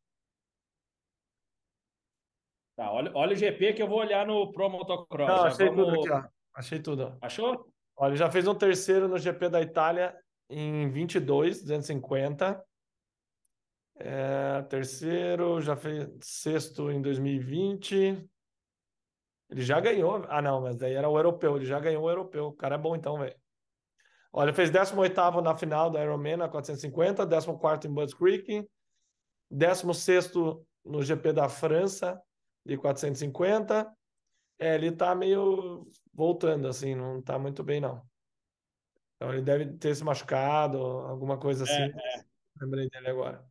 Tá, olha, olha o GP que eu vou olhar no Pro Motocross. Não, achei vamos- tudo aqui, ó. Achei tudo. ó. Achou? Olha, ele já fez um terceiro no GP da Itália em 22, 250. É, terceiro, já fez sexto em 2020. Ele já ganhou. Ah, não, mas daí era o europeu. Ele já ganhou o europeu. O cara é bom então, velho. Olha, fez 18º na final da Ironman na 450, 14º em Budds Creek, 16º no GP da França de 450. É, ele tá meio voltando, assim, não tá muito bem, não. Então ele deve ter se machucado, alguma coisa assim. Lembrei dele agora.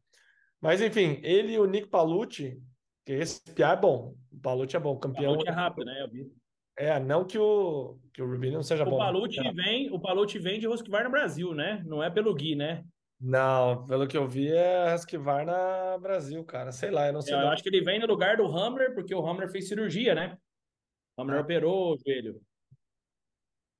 Mas enfim, ele e o Nick Palucci, que esse piá é bom. O Palucci é bom, campeão. Palucci é rápido, né? Eu vi. É, não que o, que o Rubinho não seja O bom. Palucci É. vem, o Palucci vem de Husqvarna no Brasil, né? Não é pelo Gui, né? Não, pelo que eu vi é Husqvarna Brasil, cara. Sei lá, eu não sei. Eu não. acho que ele vem no lugar do Hammer, porque o Hammer fez cirurgia, né? O Hammer Ah. operou o joelho.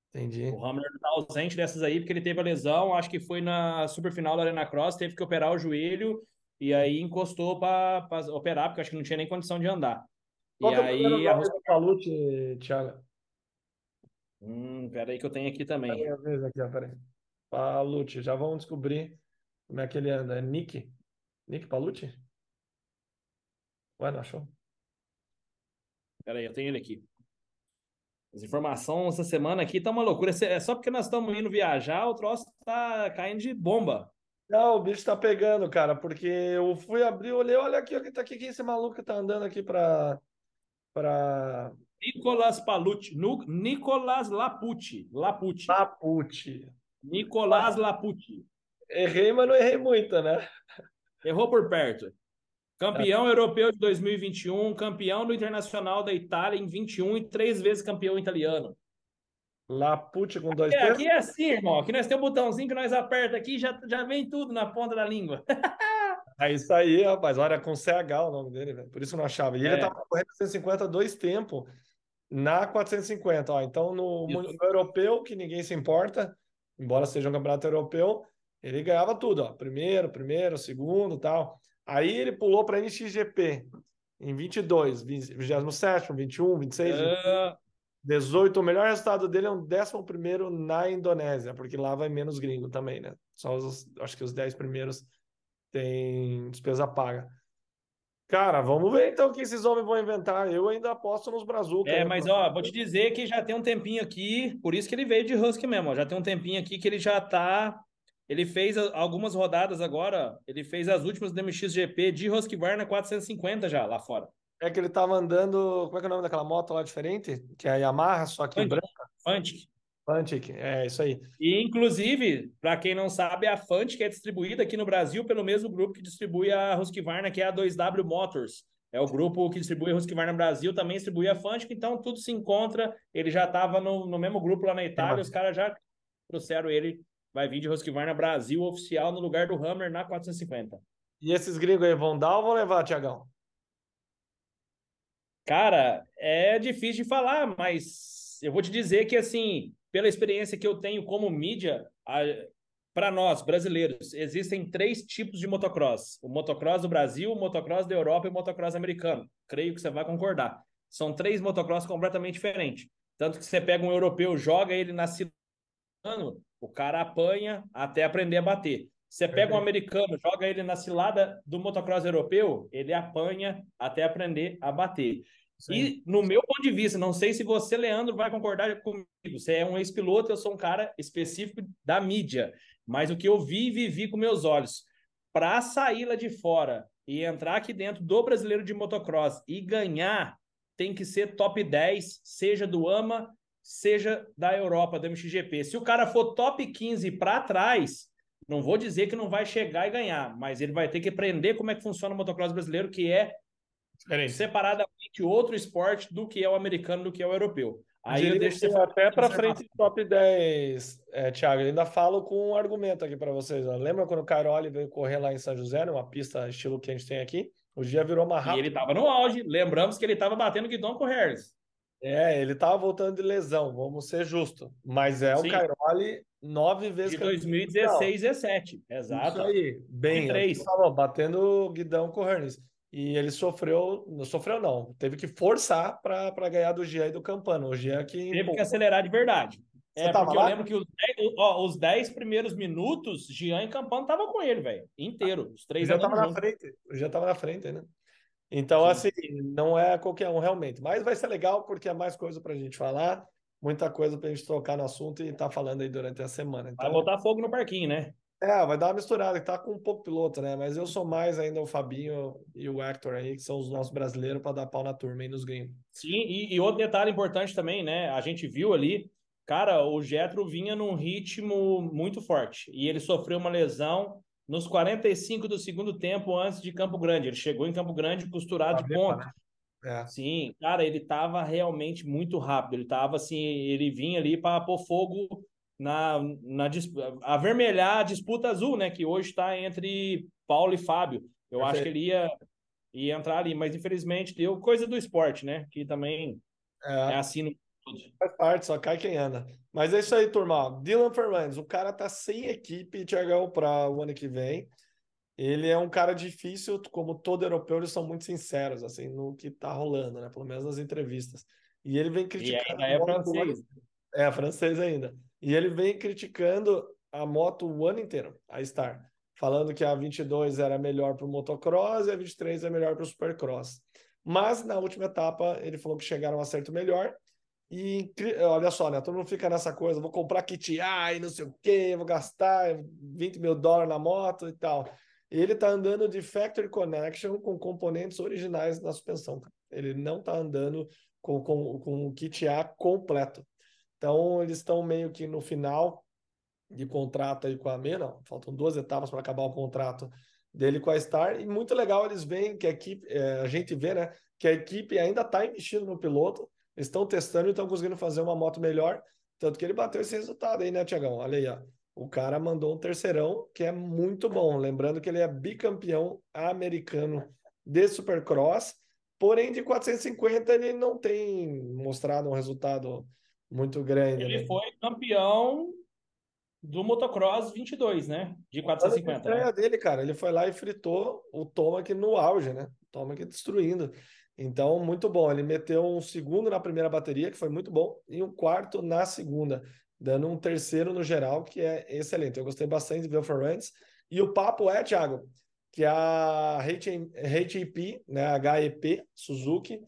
Entendi. O Hammer tá ausente dessas aí porque ele teve a lesão, acho que foi na superfinal da Arena Cross, teve que operar o joelho e aí encostou para operar, porque acho que não tinha nem condição de andar. Qual e é aí a do Palucci, Thiago? Hum, peraí que eu tenho aqui também. Vez aqui, ó, peraí. Palucci, já vamos descobrir como é que ele anda. É Nick? Nick Palucci? Ué, não achou? Peraí, eu tenho ele aqui. As informações essa semana aqui tá uma loucura. É só porque nós estamos indo viajar, o troço tá caindo de bomba. Não, o bicho tá pegando, cara, porque eu fui abrir, olhei, olha aqui, olha tá aqui, quem é esse maluco que tá andando aqui pra. pra... Nicolas Palucci, no, Nicolas Lapucci, Lapucci. Lapucci. Nicolas Lapucci. Errei, mas não errei muito, né? Errou por perto. Campeão tá. europeu de 2021, campeão do Internacional da Itália em 21 e três vezes campeão italiano. Lapucci com dois aqui, aqui é assim, irmão. Aqui nós temos um botãozinho que nós aperta aqui já já vem tudo na ponta da língua. é isso aí, rapaz. Olha, com CH o nome dele, velho. Por isso eu não achava. E é. ele tava correndo 150 dois tempos na 450. Ó. Então, no, no, europeu, que ninguém se importa, embora seja um campeonato europeu, ele ganhava tudo, ó. Primeiro, primeiro, segundo tal. Aí ele pulou para NXGP em 22, 27, 21, 26. Uh... 18, o melhor resultado dele é um 11 na Indonésia, porque lá vai menos gringo também, né? Só os, acho que os 10 primeiros tem despesa paga. Cara, vamos ver então o que esses homens vão inventar. Eu ainda aposto nos Brazuca. É, mas ó, vou te dizer que já tem um tempinho aqui, por isso que ele veio de Husky mesmo. Ó, já tem um tempinho aqui que ele já tá. Ele fez algumas rodadas agora. Ele fez as últimas do MXGP de Husqvarna 450 já lá fora. É que ele tava andando. Como é que é o nome daquela moto lá diferente? Que é a Yamaha, só que Fantic. branca. Fantic. Fantic, é isso aí. E, inclusive, para quem não sabe, a Fantic é distribuída aqui no Brasil pelo mesmo grupo que distribui a Husqvarna, que é a 2W Motors. É o grupo que distribui a Husqvarna no Brasil, também distribui a Fantic, então tudo se encontra. Ele já estava no, no mesmo grupo lá na Itália, é. os caras já trouxeram ele. Vai vir de Husqvarna Brasil oficial no lugar do Hammer na 450. E esses gringos aí vão dar ou vão levar, Tiagão? Cara, é difícil de falar, mas eu vou te dizer que, assim, pela experiência que eu tenho como mídia, para nós, brasileiros, existem três tipos de motocross: o motocross do Brasil, o motocross da Europa e o motocross americano. Creio que você vai concordar. São três motocross completamente diferentes. Tanto que você pega um europeu, joga ele na cilada, o cara apanha até aprender a bater. Você pega um americano, joga ele na cilada do motocross europeu, ele apanha até aprender a bater. Sim. E no meu ponto de vista, não sei se você, Leandro, vai concordar comigo. Você é um ex-piloto, eu sou um cara específico da mídia. Mas o que eu vi e vivi com meus olhos, para sair lá de fora e entrar aqui dentro do brasileiro de motocross e ganhar, tem que ser top 10, seja do AMA, seja da Europa, do MXGP. Se o cara for top 15 para trás, não vou dizer que não vai chegar e ganhar, mas ele vai ter que aprender como é que funciona o motocross brasileiro, que é Diferente. separadamente outro esporte do que é o americano, do que é o europeu. Aí eu deixo você até para frente do top 10, é, Thiago. Eu ainda falo com um argumento aqui para vocês. Ó. Lembra quando o Cairoli veio correr lá em São José, numa pista estilo que a gente tem aqui? O dia virou uma rápida. E ele estava no auge. Lembramos que ele estava batendo guidão com o Harris. É, ele estava voltando de lesão, vamos ser justos. Mas é Sim. o Cairoli nove vezes. De 2016 e 17, exato. Isso aí, bem. Três. batendo guidão com o. E ele sofreu, não sofreu não, teve que forçar para ganhar do Jean e do Campano. O Jean que teve que acelerar de verdade. É, porque lá? eu lembro que os 10, ó, os 10 primeiros minutos, Jean e Campano tava com ele, velho, inteiro. Os três já tava na frente, já tava na frente, né? Então, Sim. assim, não é qualquer um realmente. Mas vai ser legal porque é mais coisa para a gente falar, muita coisa para a gente trocar no assunto e estar tá falando aí durante a semana. Então, vai botar fogo no parquinho, né? É, vai dar uma misturada, que tá com um pouco piloto, né? Mas eu sou mais ainda o Fabinho e o Hector aí, que são os nossos brasileiros, para dar pau na turma aí nos gringos. Sim, e, e, outro detalhe importante também, né? A gente viu ali, cara, o Getro vinha num ritmo muito forte e ele sofreu uma lesão nos 45 do segundo tempo antes de Campo Grande. Ele chegou em Campo Grande costurado de ponta. Né? É. Sim, cara, ele tava realmente muito rápido. Ele tava assim, ele vinha ali para pôr fogo na, na avermelhar a disputa azul, né? Que hoje está entre Paulo e Fábio. Eu acho que ele ia, ia entrar ali, mas infelizmente deu coisa do esporte, né? Que também é, é assim no Faz parte, só cai quem anda. Mas é isso aí, turma. Dylan Fernandes, o cara tá sem equipe, Tiagão, para o ano que vem. Ele é um cara difícil, como todo europeu, eles são muito sinceros, assim, no que tá rolando, né? Pelo menos nas entrevistas. E ele vem criticando. E ainda é francês. É, francês ainda. E ele vem criticando a moto o ano inteiro, a Star, falando que a 22 era melhor para o motocross e a 23 é melhor para o supercross. Mas na última etapa ele falou que chegaram a um acerto melhor E olha só, né? Todo mundo fica nessa coisa, vou comprar kit A e não sei o quê, vou gastar 20 mil dólares na moto e tal. Ele tá andando de Factory Connection com componentes originais na suspensão. Ele não tá andando com, com, com o kit A completo. Então, eles estão meio que no final de contrato aí com a MENA, faltam duas etapas para acabar o contrato dele com a Star, e muito legal eles veem que a equipe, é, a gente vê, né, que a equipe ainda está investindo no piloto, estão testando e estão conseguindo fazer uma moto melhor, tanto que ele bateu esse resultado aí, né, Tiagão? Olha aí, ó. O cara mandou um terceirão que é muito bom. Lembrando que ele é bicampeão americano de Supercross, porém de 450 ele não tem mostrado um resultado muito grande. Ele né? foi campeão do motocross 22, né? De 450. A né? dele, cara, ele foi lá e fritou o Tomac no auge, né? O Tomac destruindo. Então, muito bom. Ele meteu um segundo na primeira bateria, que foi muito bom, e um quarto na segunda, dando um terceiro no geral, que é excelente. Eu gostei bastante de ver o Ferrantes. E o papo é, Thiago, que a HEP, né, HEP Suzuki,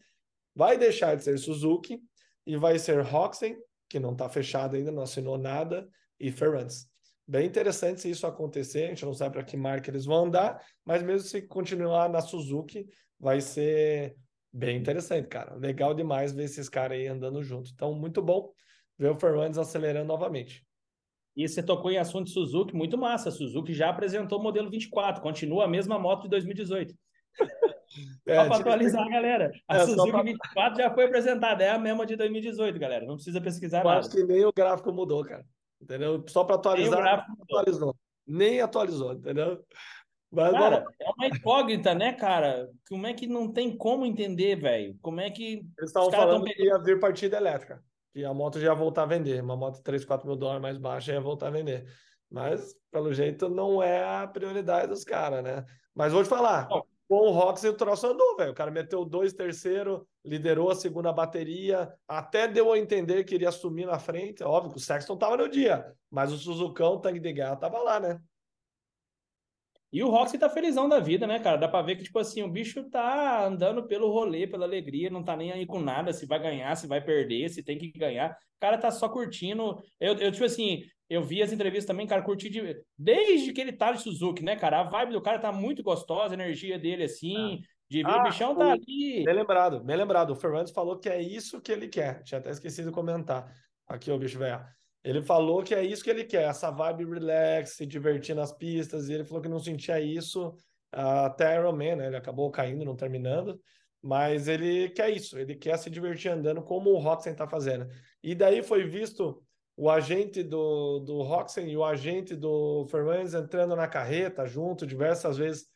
vai deixar de ser Suzuki e vai ser Roxen, que não está fechado ainda, não assinou nada, e Ferrantes. Bem interessante se isso acontecer, a gente não sabe para que marca eles vão andar, mas mesmo se continuar na Suzuki, vai ser Bem interessante, cara. Legal demais ver esses caras aí andando junto. Então, muito bom ver o Fernandes acelerando novamente. E você tocou em assunto Suzuki, muito massa. A Suzuki já apresentou o modelo 24, continua a mesma moto de 2018. É, só para atualizar, que... galera. A é, Suzuki pra... 24 já foi apresentada, é a mesma de 2018, galera. Não precisa pesquisar Eu nada. acho que nem o gráfico mudou, cara. Entendeu? Só para atualizar, nem atualizou. Nem atualizou, entendeu? Mas, cara, é uma incógnita, né, cara? Como é que não tem como entender, velho? Como é que. Eles estavam falando que ia vir partida elétrica. Que a moto já ia voltar a vender. Uma moto 3, 4 mil dólares mais baixa ia voltar a vender. Mas, pelo jeito, não é a prioridade dos caras, né? Mas vou te falar, com o Rox o troço andou, velho. O cara meteu dois terceiro, liderou a segunda bateria, até deu a entender que iria assumir na frente. Óbvio que o Sexton tava no dia, mas o Suzucão, o tanque de guerra, tava lá, né? E o Roxy tá felizão da vida, né, cara? Dá pra ver que, tipo assim, o bicho tá andando pelo rolê, pela alegria, não tá nem aí com nada, se vai ganhar, se vai perder, se tem que ganhar. O cara tá só curtindo. Eu, eu tipo assim, eu vi as entrevistas também, cara, curti de... desde que ele tá de Suzuki, né, cara? A vibe do cara tá muito gostosa, a energia dele, assim, ah. de ver ah, o bichão tá ali. Bem lembrado, bem lembrado. O Fernandes falou que é isso que ele quer. Tinha até esquecido de comentar. Aqui, o bicho velho. Ele falou que é isso que ele quer, essa vibe relax, se divertir nas pistas, e ele falou que não sentia isso até Iron Man, né? Ele acabou caindo, não terminando, mas ele quer isso, ele quer se divertir andando como o Roxen está fazendo. E daí foi visto o agente do, do Roxen e o agente do Fernandes entrando na carreta junto diversas vezes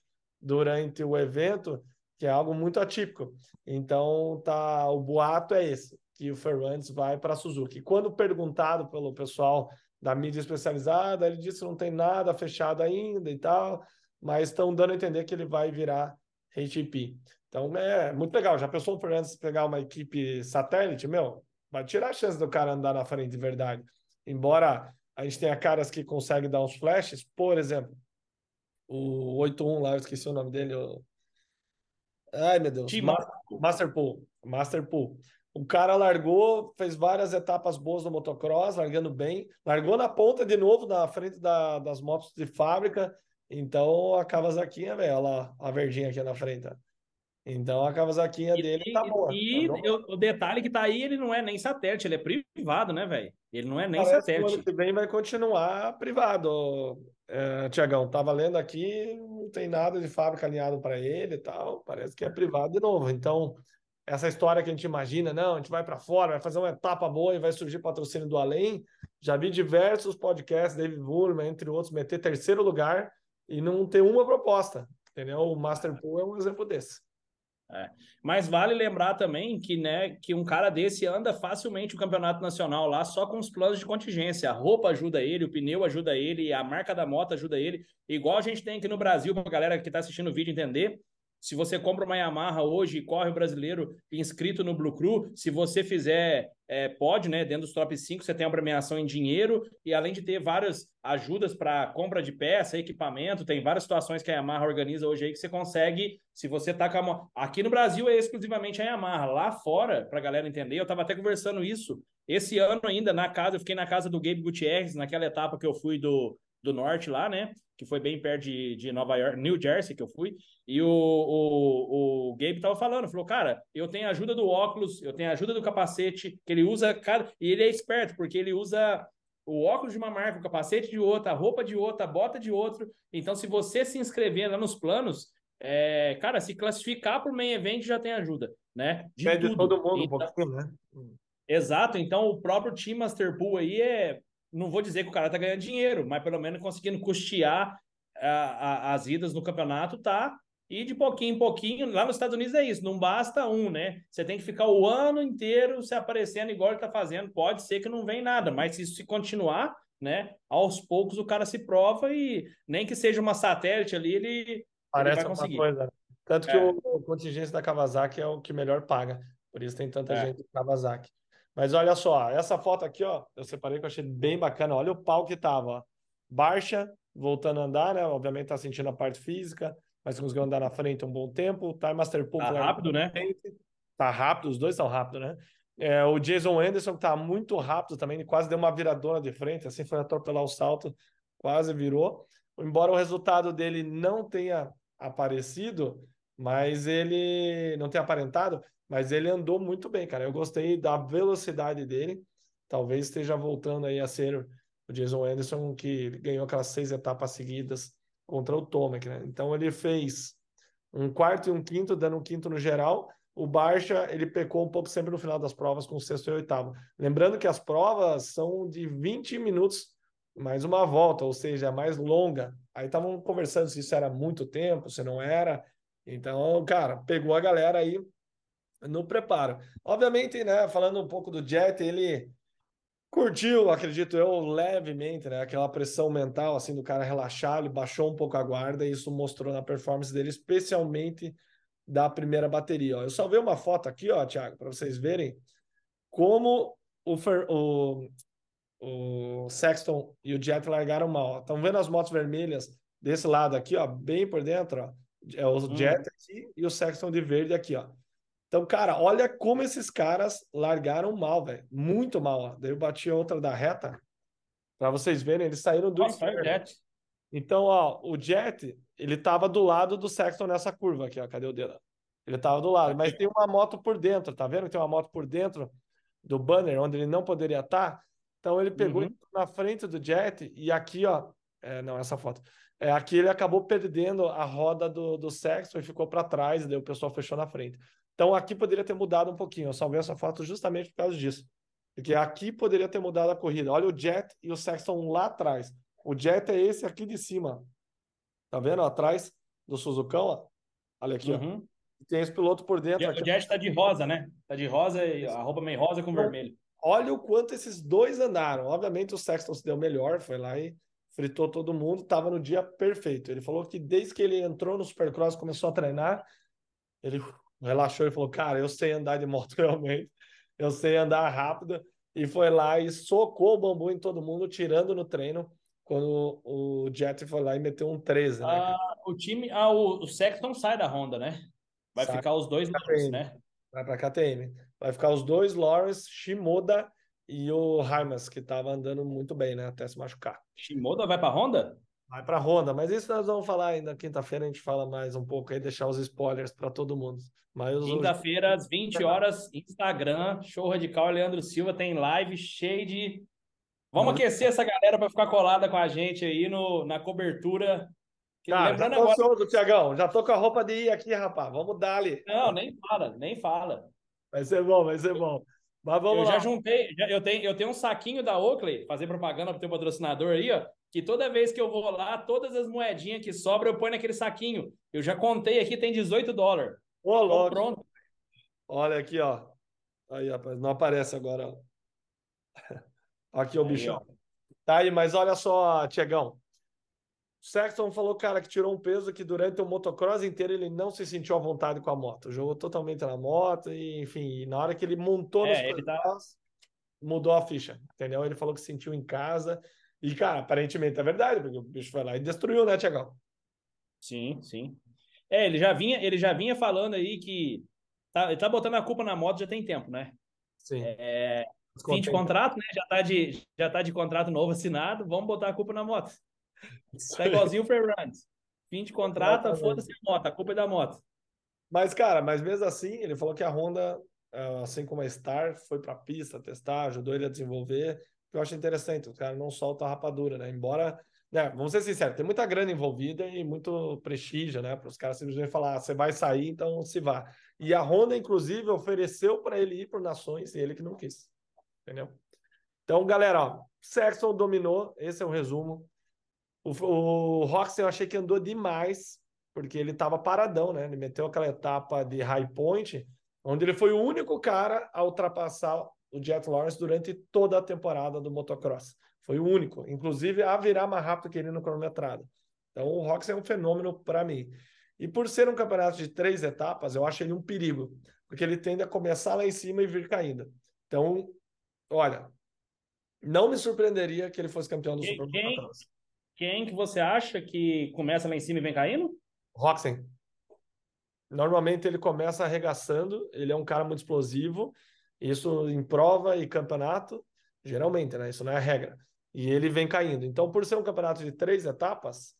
durante o evento, que é algo muito atípico. Então, tá, o boato é esse que o Ferrantes vai para a Suzuki. Quando perguntado pelo pessoal da mídia especializada, ele disse que não tem nada fechado ainda e tal, mas estão dando a entender que ele vai virar HIP. Então é muito legal. Já pensou o Fernandes pegar uma equipe satélite? Meu, vai tirar a chance do cara andar na frente de verdade. Embora a gente tenha caras que conseguem dar uns flashes, por exemplo, o 81 lá, eu esqueci o nome dele. O... Ai, meu Deus. Master, Master Pool. O cara largou, fez várias etapas boas no motocross, largando bem, largou na ponta de novo, na frente da, das motos de fábrica. Então a Kawasaki, velho, lá, a verdinha aqui na frente. Então a Kawasaki dele tá boa. E tá o detalhe que tá aí, ele não é nem satélite, ele é privado, né, velho? Ele não é nem Parece satélite. Que o ano que vem vai continuar privado, é, Tiagão. Tava lendo aqui, não tem nada de fábrica alinhado para ele e tal. Parece que é privado de novo. Então essa história que a gente imagina, não, a gente vai para fora, vai fazer uma etapa boa e vai surgir patrocínio do além. Já vi diversos podcasts, David Burman, entre outros, meter terceiro lugar e não ter uma proposta, entendeu? O Masterpool é um exemplo desse. É. Mas vale lembrar também que, né, que um cara desse anda facilmente o campeonato nacional lá só com os planos de contingência. A roupa ajuda ele, o pneu ajuda ele, a marca da moto ajuda ele. Igual a gente tem aqui no Brasil, para a galera que está assistindo o vídeo entender, Se você compra uma Yamaha hoje e corre o brasileiro inscrito no Blue Crew, se você fizer, é, pode, né? Dentro dos top 5, você tem uma premiação em dinheiro e além de ter várias ajudas para compra de peça, equipamento, tem várias situações que a Yamaha organiza hoje aí que você consegue, se você tá com a... Aqui no Brasil é exclusivamente a Yamaha. Lá fora, para galera entender, eu tava até conversando isso. Esse ano ainda, na casa, eu fiquei na casa do Gabe Gutierrez, naquela etapa que eu fui do, do norte lá, né? Que foi bem perto de, de Nova York, New Jersey, que eu fui. E o, o, o Gabe tava falando, falou, cara, eu tenho ajuda do óculos, eu tenho ajuda do capacete, que ele usa cada. E ele é esperto, porque ele usa o óculos de uma marca, o capacete de outra, a roupa de outra, a bota de outro. Então, se você se inscrever lá nos planos, é, cara, se classificar para o main event já tem ajuda, né? De Pede tudo. todo mundo então, um pouquinho, né? Exato, então o próprio Team Master Pool aí é não vou dizer que o cara tá ganhando dinheiro, mas pelo menos conseguindo custear a, a, as idas no campeonato, tá? E de pouquinho em pouquinho, lá nos Estados Unidos é isso, não basta um, né? Você tem que ficar o ano inteiro se aparecendo igual ele tá fazendo. Pode ser que não vem nada, mas se isso se continuar, né? Aos poucos o cara se prova e nem que seja uma satélite ali, ele, Parece ele vai conseguir. Coisa. Tanto que é. o, contingente da Kawasaki é o que melhor paga. Por isso tem tanta é. gente do Kawasaki. Mas olha só, essa foto aqui, ó, eu separei que eu achei bem bacana. Olha o pau que tava, ó. Barcha, voltando a andar, né? Obviamente tá sentindo a parte física, mas conseguiu andar na frente um bom tempo. Time Master Pool. Tá rápido, né? Tá rápido, os dois são rápidos, né? É, o Jason Anderson tá muito rápido também, ele quase deu uma viradona de frente, assim foi atropelar o salto, quase virou. Embora o resultado dele não tenha aparecido, mas ele não tenha aparentado, mas ele andou muito bem, cara. Eu gostei da velocidade dele. Talvez esteja voltando aí a ser o Jason Anderson, que ganhou aquelas seis etapas seguidas contra o Tomac, né? Então ele fez um quarto e um quinto, dando um quinto no geral. O Barcha, ele pecou um pouco sempre no final das provas com o sexto e oitavo. Lembrando que as provas são de 20 minutos mais uma volta, ou seja, mais longa. Aí estavam conversando se isso era muito tempo, se não era. Então, cara, pegou a galera aí no preparo. Obviamente, né, falando um pouco do Jet, ele curtiu, acredito eu, levemente, né, aquela pressão mental, assim, do cara relaxar, ele baixou um pouco a guarda e isso mostrou na performance dele, especialmente da primeira bateria. Ó. Eu só vi uma foto aqui, ó, Thiago, para vocês verem como o, o, o Sexton e o Jet largaram mal. Estão vendo as motos vermelhas desse lado aqui, ó, bem por dentro, ó. É o hum. Jet aqui e o Sexton de verde aqui, ó. Então, cara, olha como esses caras largaram mal, velho. Muito mal. Ó. Daí eu bati outra da reta. Para vocês verem, eles saíram do Nossa, Jet. Então, ó, o Jet, ele tava do lado do Sexton nessa curva aqui, ó. Cadê o dedo? Ele tava do lado, mas tem uma moto por dentro, tá vendo? Tem uma moto por dentro do banner, onde ele não poderia estar. Tá? Então, ele pegou uhum. na frente do Jet e aqui, ó. É, não, essa foto. É, aqui ele acabou perdendo a roda do, do Sexton e ficou para trás, e daí o pessoal fechou na frente. Então aqui poderia ter mudado um pouquinho. Eu salvei essa foto justamente por causa disso. Porque aqui poderia ter mudado a corrida. Olha o Jet e o Sexton lá atrás. O Jet é esse aqui de cima. Tá vendo? Atrás do Suzucão, ó. Olha aqui, uhum. ó. Tem esse piloto por dentro. O Jet tá de rosa, né? Tá de rosa e a roupa meio rosa com então, vermelho. Olha o quanto esses dois andaram. Obviamente o Sexton se deu melhor, foi lá e fritou todo mundo, estava no dia perfeito. Ele falou que desde que ele entrou no Supercross, começou a treinar, ele relaxou e falou: Cara, eu sei andar de moto realmente, eu sei andar rápido. E foi lá e socou o bambu em todo mundo, tirando no treino, quando o Jet foi lá e meteu um 13. Né? Ah, o time, ah, o, o Sexton sai da Honda, né? Vai sai ficar os dois Lawrence, né? Vai para KTM. Vai ficar os dois Lawrence, Shimoda e o Raimas, que estava andando muito bem, né? Até se machucar. Shimoda vai para Honda? Vai para Honda, mas isso nós vamos falar ainda quinta-feira, a gente fala mais um pouco aí, deixar os spoilers para todo mundo. Quinta-feira, às 20 horas, Instagram, Show Radical Leandro Silva tem live cheio de. Vamos aquecer essa galera para ficar colada com a gente aí no, na cobertura. Cara, Lembrando já tô agora... ansioso, Tiagão. Já tô com a roupa de ir aqui, rapaz. Vamos dar ali. Não, nem fala, nem fala. Vai ser bom, vai ser bom. Mas vamos eu lá. já juntei, já, eu, tenho, eu tenho um saquinho da Oakley, fazer propaganda para o teu patrocinador aí, ó que toda vez que eu vou lá, todas as moedinhas que sobram eu ponho naquele saquinho. Eu já contei aqui, tem 18 dólares. Ô, louco. Pronto. Olha aqui, ó. Aí, rapaz, não aparece agora. Ó. Aqui o bichão. Tá aí, mas olha só, Tiagão. Sexton falou, cara, que tirou um peso que durante o motocross inteiro ele não se sentiu à vontade com a moto. Jogou totalmente na moto e, enfim, e na hora que ele montou é, nos tá... mudou a ficha, entendeu? Ele falou que sentiu em casa. E, cara, aparentemente é verdade, porque o bicho foi lá e destruiu, né, Tiagão? Sim, sim. É, ele já vinha, ele já vinha falando aí que tá, ele tá botando a culpa na moto já tem tempo, né? Sim. É, fim de contrato, né? Já tá de, já tá de contrato novo assinado, vamos botar a culpa na moto. Tá igualzinho o Fernandes. Fim de contrato, foda-se a moto, a culpa é da moto. Mas, cara, mas mesmo assim, ele falou que a Honda, ah, assim como a Star, foi pra pista testar, ajudou ele a desenvolver. Eu acho interessante, o cara não solta a rapadura, né? Embora, né, vamos ser sinceros, tem muita grana envolvida e muito prestígio, né? Para os caras simplesmente falar, ah, você vai sair, então se vá. E a Honda, inclusive, ofereceu para ele ir por nações e ele que não quis. Entendeu? Então, galera, ó, Sexton dominou, esse é o resumo. O, o Roxy eu achei que andou demais, porque ele estava paradão, né? Ele meteu aquela etapa de high point, onde ele foi o único cara a ultrapassar o Jet Lawrence durante toda a temporada do motocross. Foi o único, inclusive a virar mais rápido que ele no cronometrado. Então o Roxy é um fenômeno para mim. E por ser um campeonato de três etapas, eu acho ele um perigo, porque ele tende a começar lá em cima e vir caindo. Então, olha, não me surpreenderia que ele fosse campeão do quem, Super Motocross. Quem que você acha que começa lá em cima e vem caindo? Roxen. Normalmente ele começa arregaçando, ele é um cara muito explosivo, isso em prova e campeonato, geralmente, né? Isso não é a regra. E ele vem caindo. Então, por ser um campeonato de três etapas,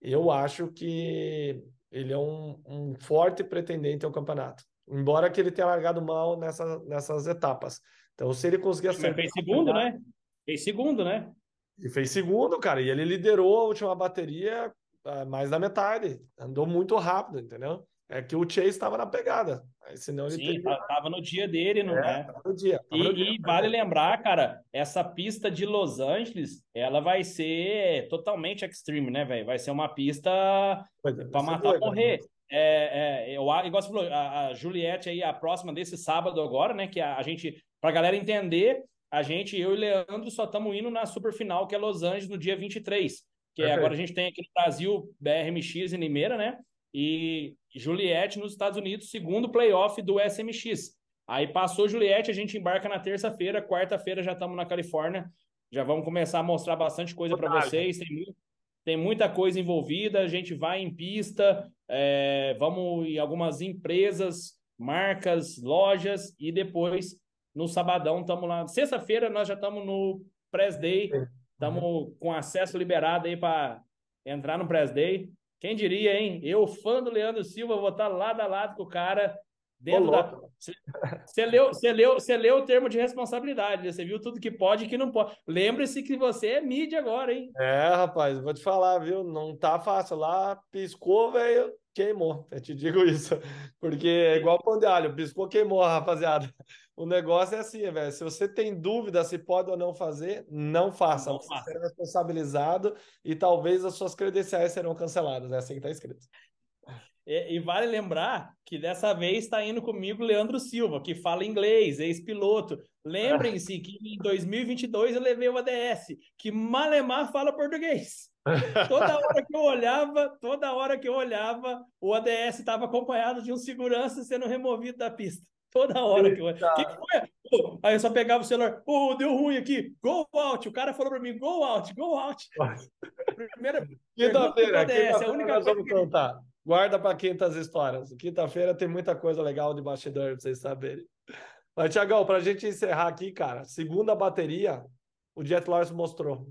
eu acho que ele é um, um forte pretendente ao campeonato. Embora que ele tenha largado mal nessa, nessas etapas. Então, se ele conseguir acertar... Mas fez segundo, né? Fez segundo, né? E fez segundo, cara. E ele liderou a última bateria uh, mais da metade. Andou muito rápido, entendeu? É que o Chase estava na pegada. Senão ele Sim, teria... tava no dia dele, não é? é? no dia. E, no dia, e vale lembrar, cara, essa pista de Los Angeles, ela vai ser totalmente extreme, né, velho? Vai ser uma pista é, para matar ou morrer. Né? É, é, eu, igual você falou, a, a Juliette aí, a próxima desse sábado agora, né? Que a, a gente, pra galera entender, a gente, eu e Leandro, só estamos indo na super final, que é Los Angeles, no dia 23. Que é, agora a gente tem aqui no Brasil BRMX em Limeira, né? E Juliette nos Estados Unidos, segundo playoff do SMX. Aí passou Juliette, a gente embarca na terça-feira, quarta-feira já estamos na Califórnia. Já vamos começar a mostrar bastante coisa para vocês. Tem, tem, muita coisa envolvida. A gente vai em pista, é, vamos em algumas empresas, marcas, lojas e depois no sabadão, estamos lá. Sexta-feira nós já estamos no Press Day, estamos uhum. com acesso liberado aí para entrar no Press Day. Quem diria, hein? Eu, fã do Leandro Silva, vou estar lado a lado com o cara dentro da. Você leu, você leu, você leu o termo de responsabilidade, você viu tudo que pode e que não pode. Lembre-se que você é mídia agora, hein? É, rapaz, vou te falar, viu? Não tá fácil. Lá piscou, velho, queimou. Eu te digo isso. Porque é igual pão de alho, piscou, queimou, rapaziada. O negócio é assim, velho. Se você tem dúvida se pode ou não fazer, não faça. Não você será responsabilizado e talvez as suas credenciais serão canceladas. É assim que está escrito. E, e, vale lembrar que dessa vez está indo comigo Leandro Silva, que fala inglês, ex-piloto. Lembrem-se que em 2022 eu levei o ADS, que Malemar fala português. Toda hora que eu olhava, toda hora que eu olhava, o ADS estava acompanhado de um segurança sendo removido da pista. Toda hora que eu. O que, que, foi? Aí eu só pegava o celular. Ô, oh, deu ruim aqui. Go out. O cara falou pra mim: go out, go out. Primeira. Quinta-feira, quinta é a única nós vamos que... contar. Guarda para quintas histórias. Quinta-feira tem muita coisa legal de bastidor pra vocês saberem. Mas, Tiagão, pra gente encerrar aqui, cara, segunda bateria, o Jet Lawrence mostrou.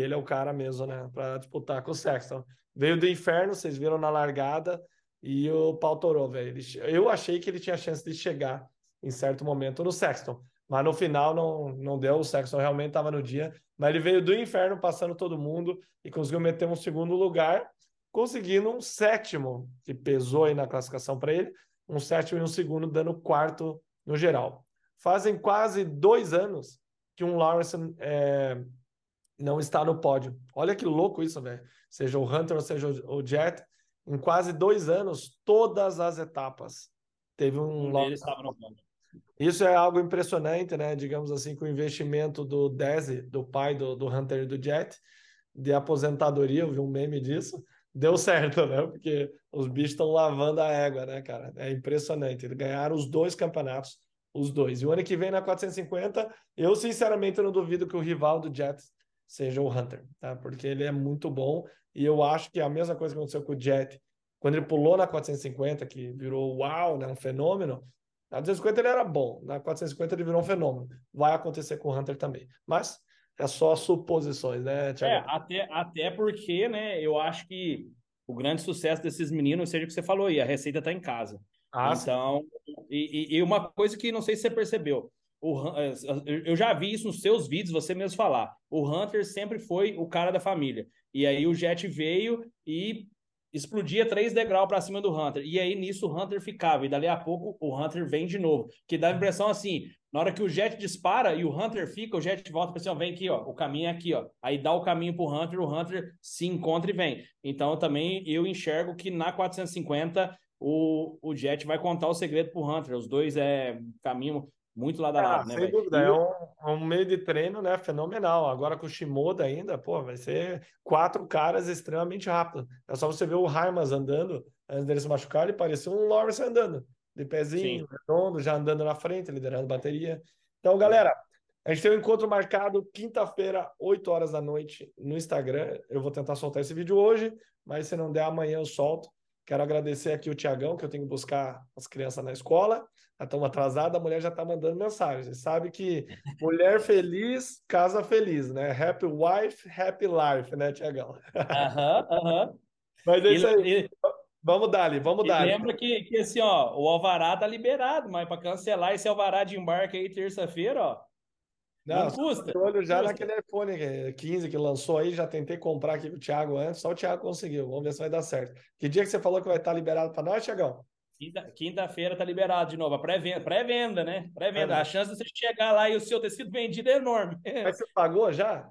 Ele é o cara mesmo, né? Pra disputar com o Sexton. Veio do inferno, vocês viram na largada e o pau torou, velho. Eu achei que ele tinha chance de chegar em certo momento no Sexton, mas no final não, não deu. O Sexton realmente estava no dia, mas ele veio do inferno passando todo mundo e conseguiu meter um segundo lugar, conseguindo um sétimo, que pesou aí na classificação para ele, um sétimo e um segundo, dando quarto no geral. Fazem quase dois anos que um Lawrence é, não está no pódio. Olha que louco isso, velho. Seja o Hunter ou seja o Jet, em quase dois anos, todas as etapas. Teve um. um no Isso é algo impressionante, né? Digamos assim, com o investimento do Desi, do pai do, do Hunter e do Jet. de aposentadoria, eu vi um meme disso, deu certo, né? Porque os bichos estão lavando a égua, né, cara? É impressionante. Eles ganharam os dois campeonatos, os dois. E o ano que vem, na 450, eu sinceramente não duvido que o rival do Jets seja o Hunter, tá? Porque ele é muito bom e eu acho que é a mesma coisa que aconteceu com o Jet, quando ele pulou na 450, que virou uau, né? Um fenômeno. Na 250 ele era bom, na 450 ele virou um fenômeno. Vai acontecer com o Hunter também. Mas é só suposições, né, Thiago? É, até, até porque, né, eu acho que o grande sucesso desses meninos, seja o que você falou aí, a receita está em casa. Ah, então, e, e, uma coisa que não sei se você percebeu, o, é, eu já vi isso nos seus vídeos, você mesmo falar. O Hunter sempre foi o cara da família. E aí o Jet veio e explodia três degraus para cima do Hunter. E aí nisso o Hunter ficava. E dali a pouco o Hunter vem de novo. Que dá a impressão assim: na hora que o Jet dispara e o Hunter fica, o Jet volta para assim: ó, vem aqui, ó, o caminho é aqui, ó. Aí dá o caminho pro Hunter, o Hunter se encontra e vem. Então também eu enxergo que na 450 o, o Jet vai contar o segredo pro Hunter. Os dois é caminho muito lado a ah, lado, né? Sem dúvida, é um, é um, meio de treino, né? Fenomenal. Agora com o Shimoda ainda, pô, vai ser quatro caras extremamente rápido. É só você ver o Raimas andando, antes dele se machucar, ele parecia um Lawrence andando, de pezinho, Sim. redondo, já andando na frente, liderando bateria. Então, galera, a gente tem um encontro marcado quinta-feira, 8 horas da noite, no Instagram. Eu vou tentar soltar esse vídeo hoje, mas se não der amanhã eu solto. Quero agradecer aqui o Tiagão, que eu tenho que buscar as crianças na escola. Estamos atrasadas, a mulher já está mandando mensagem. Sabe que mulher feliz, casa feliz, né? Happy wife, happy life, né, Tiagão? Aham, aham. Mas é isso aí. E, vamos dar vamos dar. Lembra que, que assim, ó, o alvará tá liberado, mas para cancelar esse alvará de embarque aí terça-feira, ó, não, não custa. olho já custa. naquele iPhone 15 que lançou aí, já tentei comprar aqui com o Thiago antes, só o Thiago conseguiu. Vamos ver se vai dar certo. Que dia que você falou que vai estar liberado para nós, Thiagão? Quinta-feira tá liberado de novo, a pré-venda, pré-venda, né? Pré-venda. É, a chance de você chegar lá e o seu ter sido vendido é enorme. Mas você pagou já?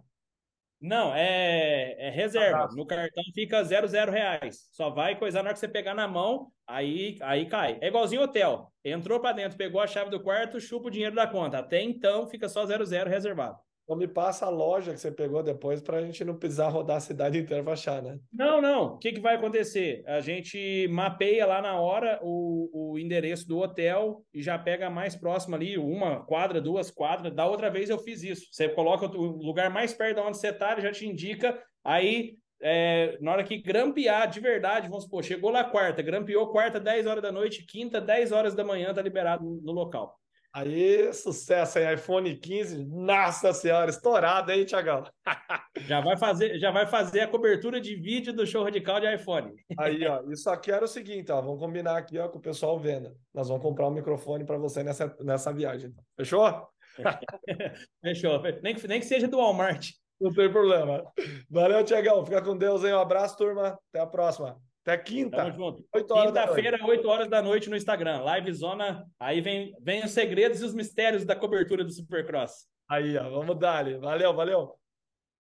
Não, é, é reserva. Ah, no cartão fica zero, zero reais. Só vai coisar na hora que você pegar na mão, aí, aí cai. É igualzinho hotel. Entrou para dentro, pegou a chave do quarto, chupa o dinheiro da conta. Até então fica só zero, zero reservado. Então me passa a loja que você pegou depois para a gente não precisar rodar a cidade inteira para achar, né? Não, não. O que, que vai acontecer? A gente mapeia lá na hora o, o endereço do hotel e já pega mais próximo ali, uma quadra, duas quadras. Da outra vez eu fiz isso. Você coloca o lugar mais perto de onde você está, ele já te indica. Aí, é, na hora que grampear de verdade, vamos supor, chegou lá quarta, grampeou quarta, 10 horas da noite, quinta, 10 horas da manhã, tá liberado no local. Aí, sucesso aí, iPhone 15. Nossa senhora, estourado aí, Tiagão. já vai fazer, já vai fazer a cobertura de vídeo do show radical de iPhone. Aí, ó, isso aqui era o seguinte, ó, vamos combinar aqui, ó, com o pessoal vendo. Nós vamos comprar um microfone para você nessa, nessa viagem. Fechou? Fechou. Nem que, nem que seja do Walmart. Não tem problema. Valeu, Tiagão. Fica com Deus aí. Um abraço, turma. Até a próxima. Até quinta. Tamo junto. Quinta-feira, 8 horas da noite no Instagram. Live Zona. Aí vem, vem os segredos e os mistérios da cobertura do Supercross. Aí, ó. Vamos dar ali. Valeu, valeu.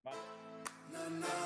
valeu.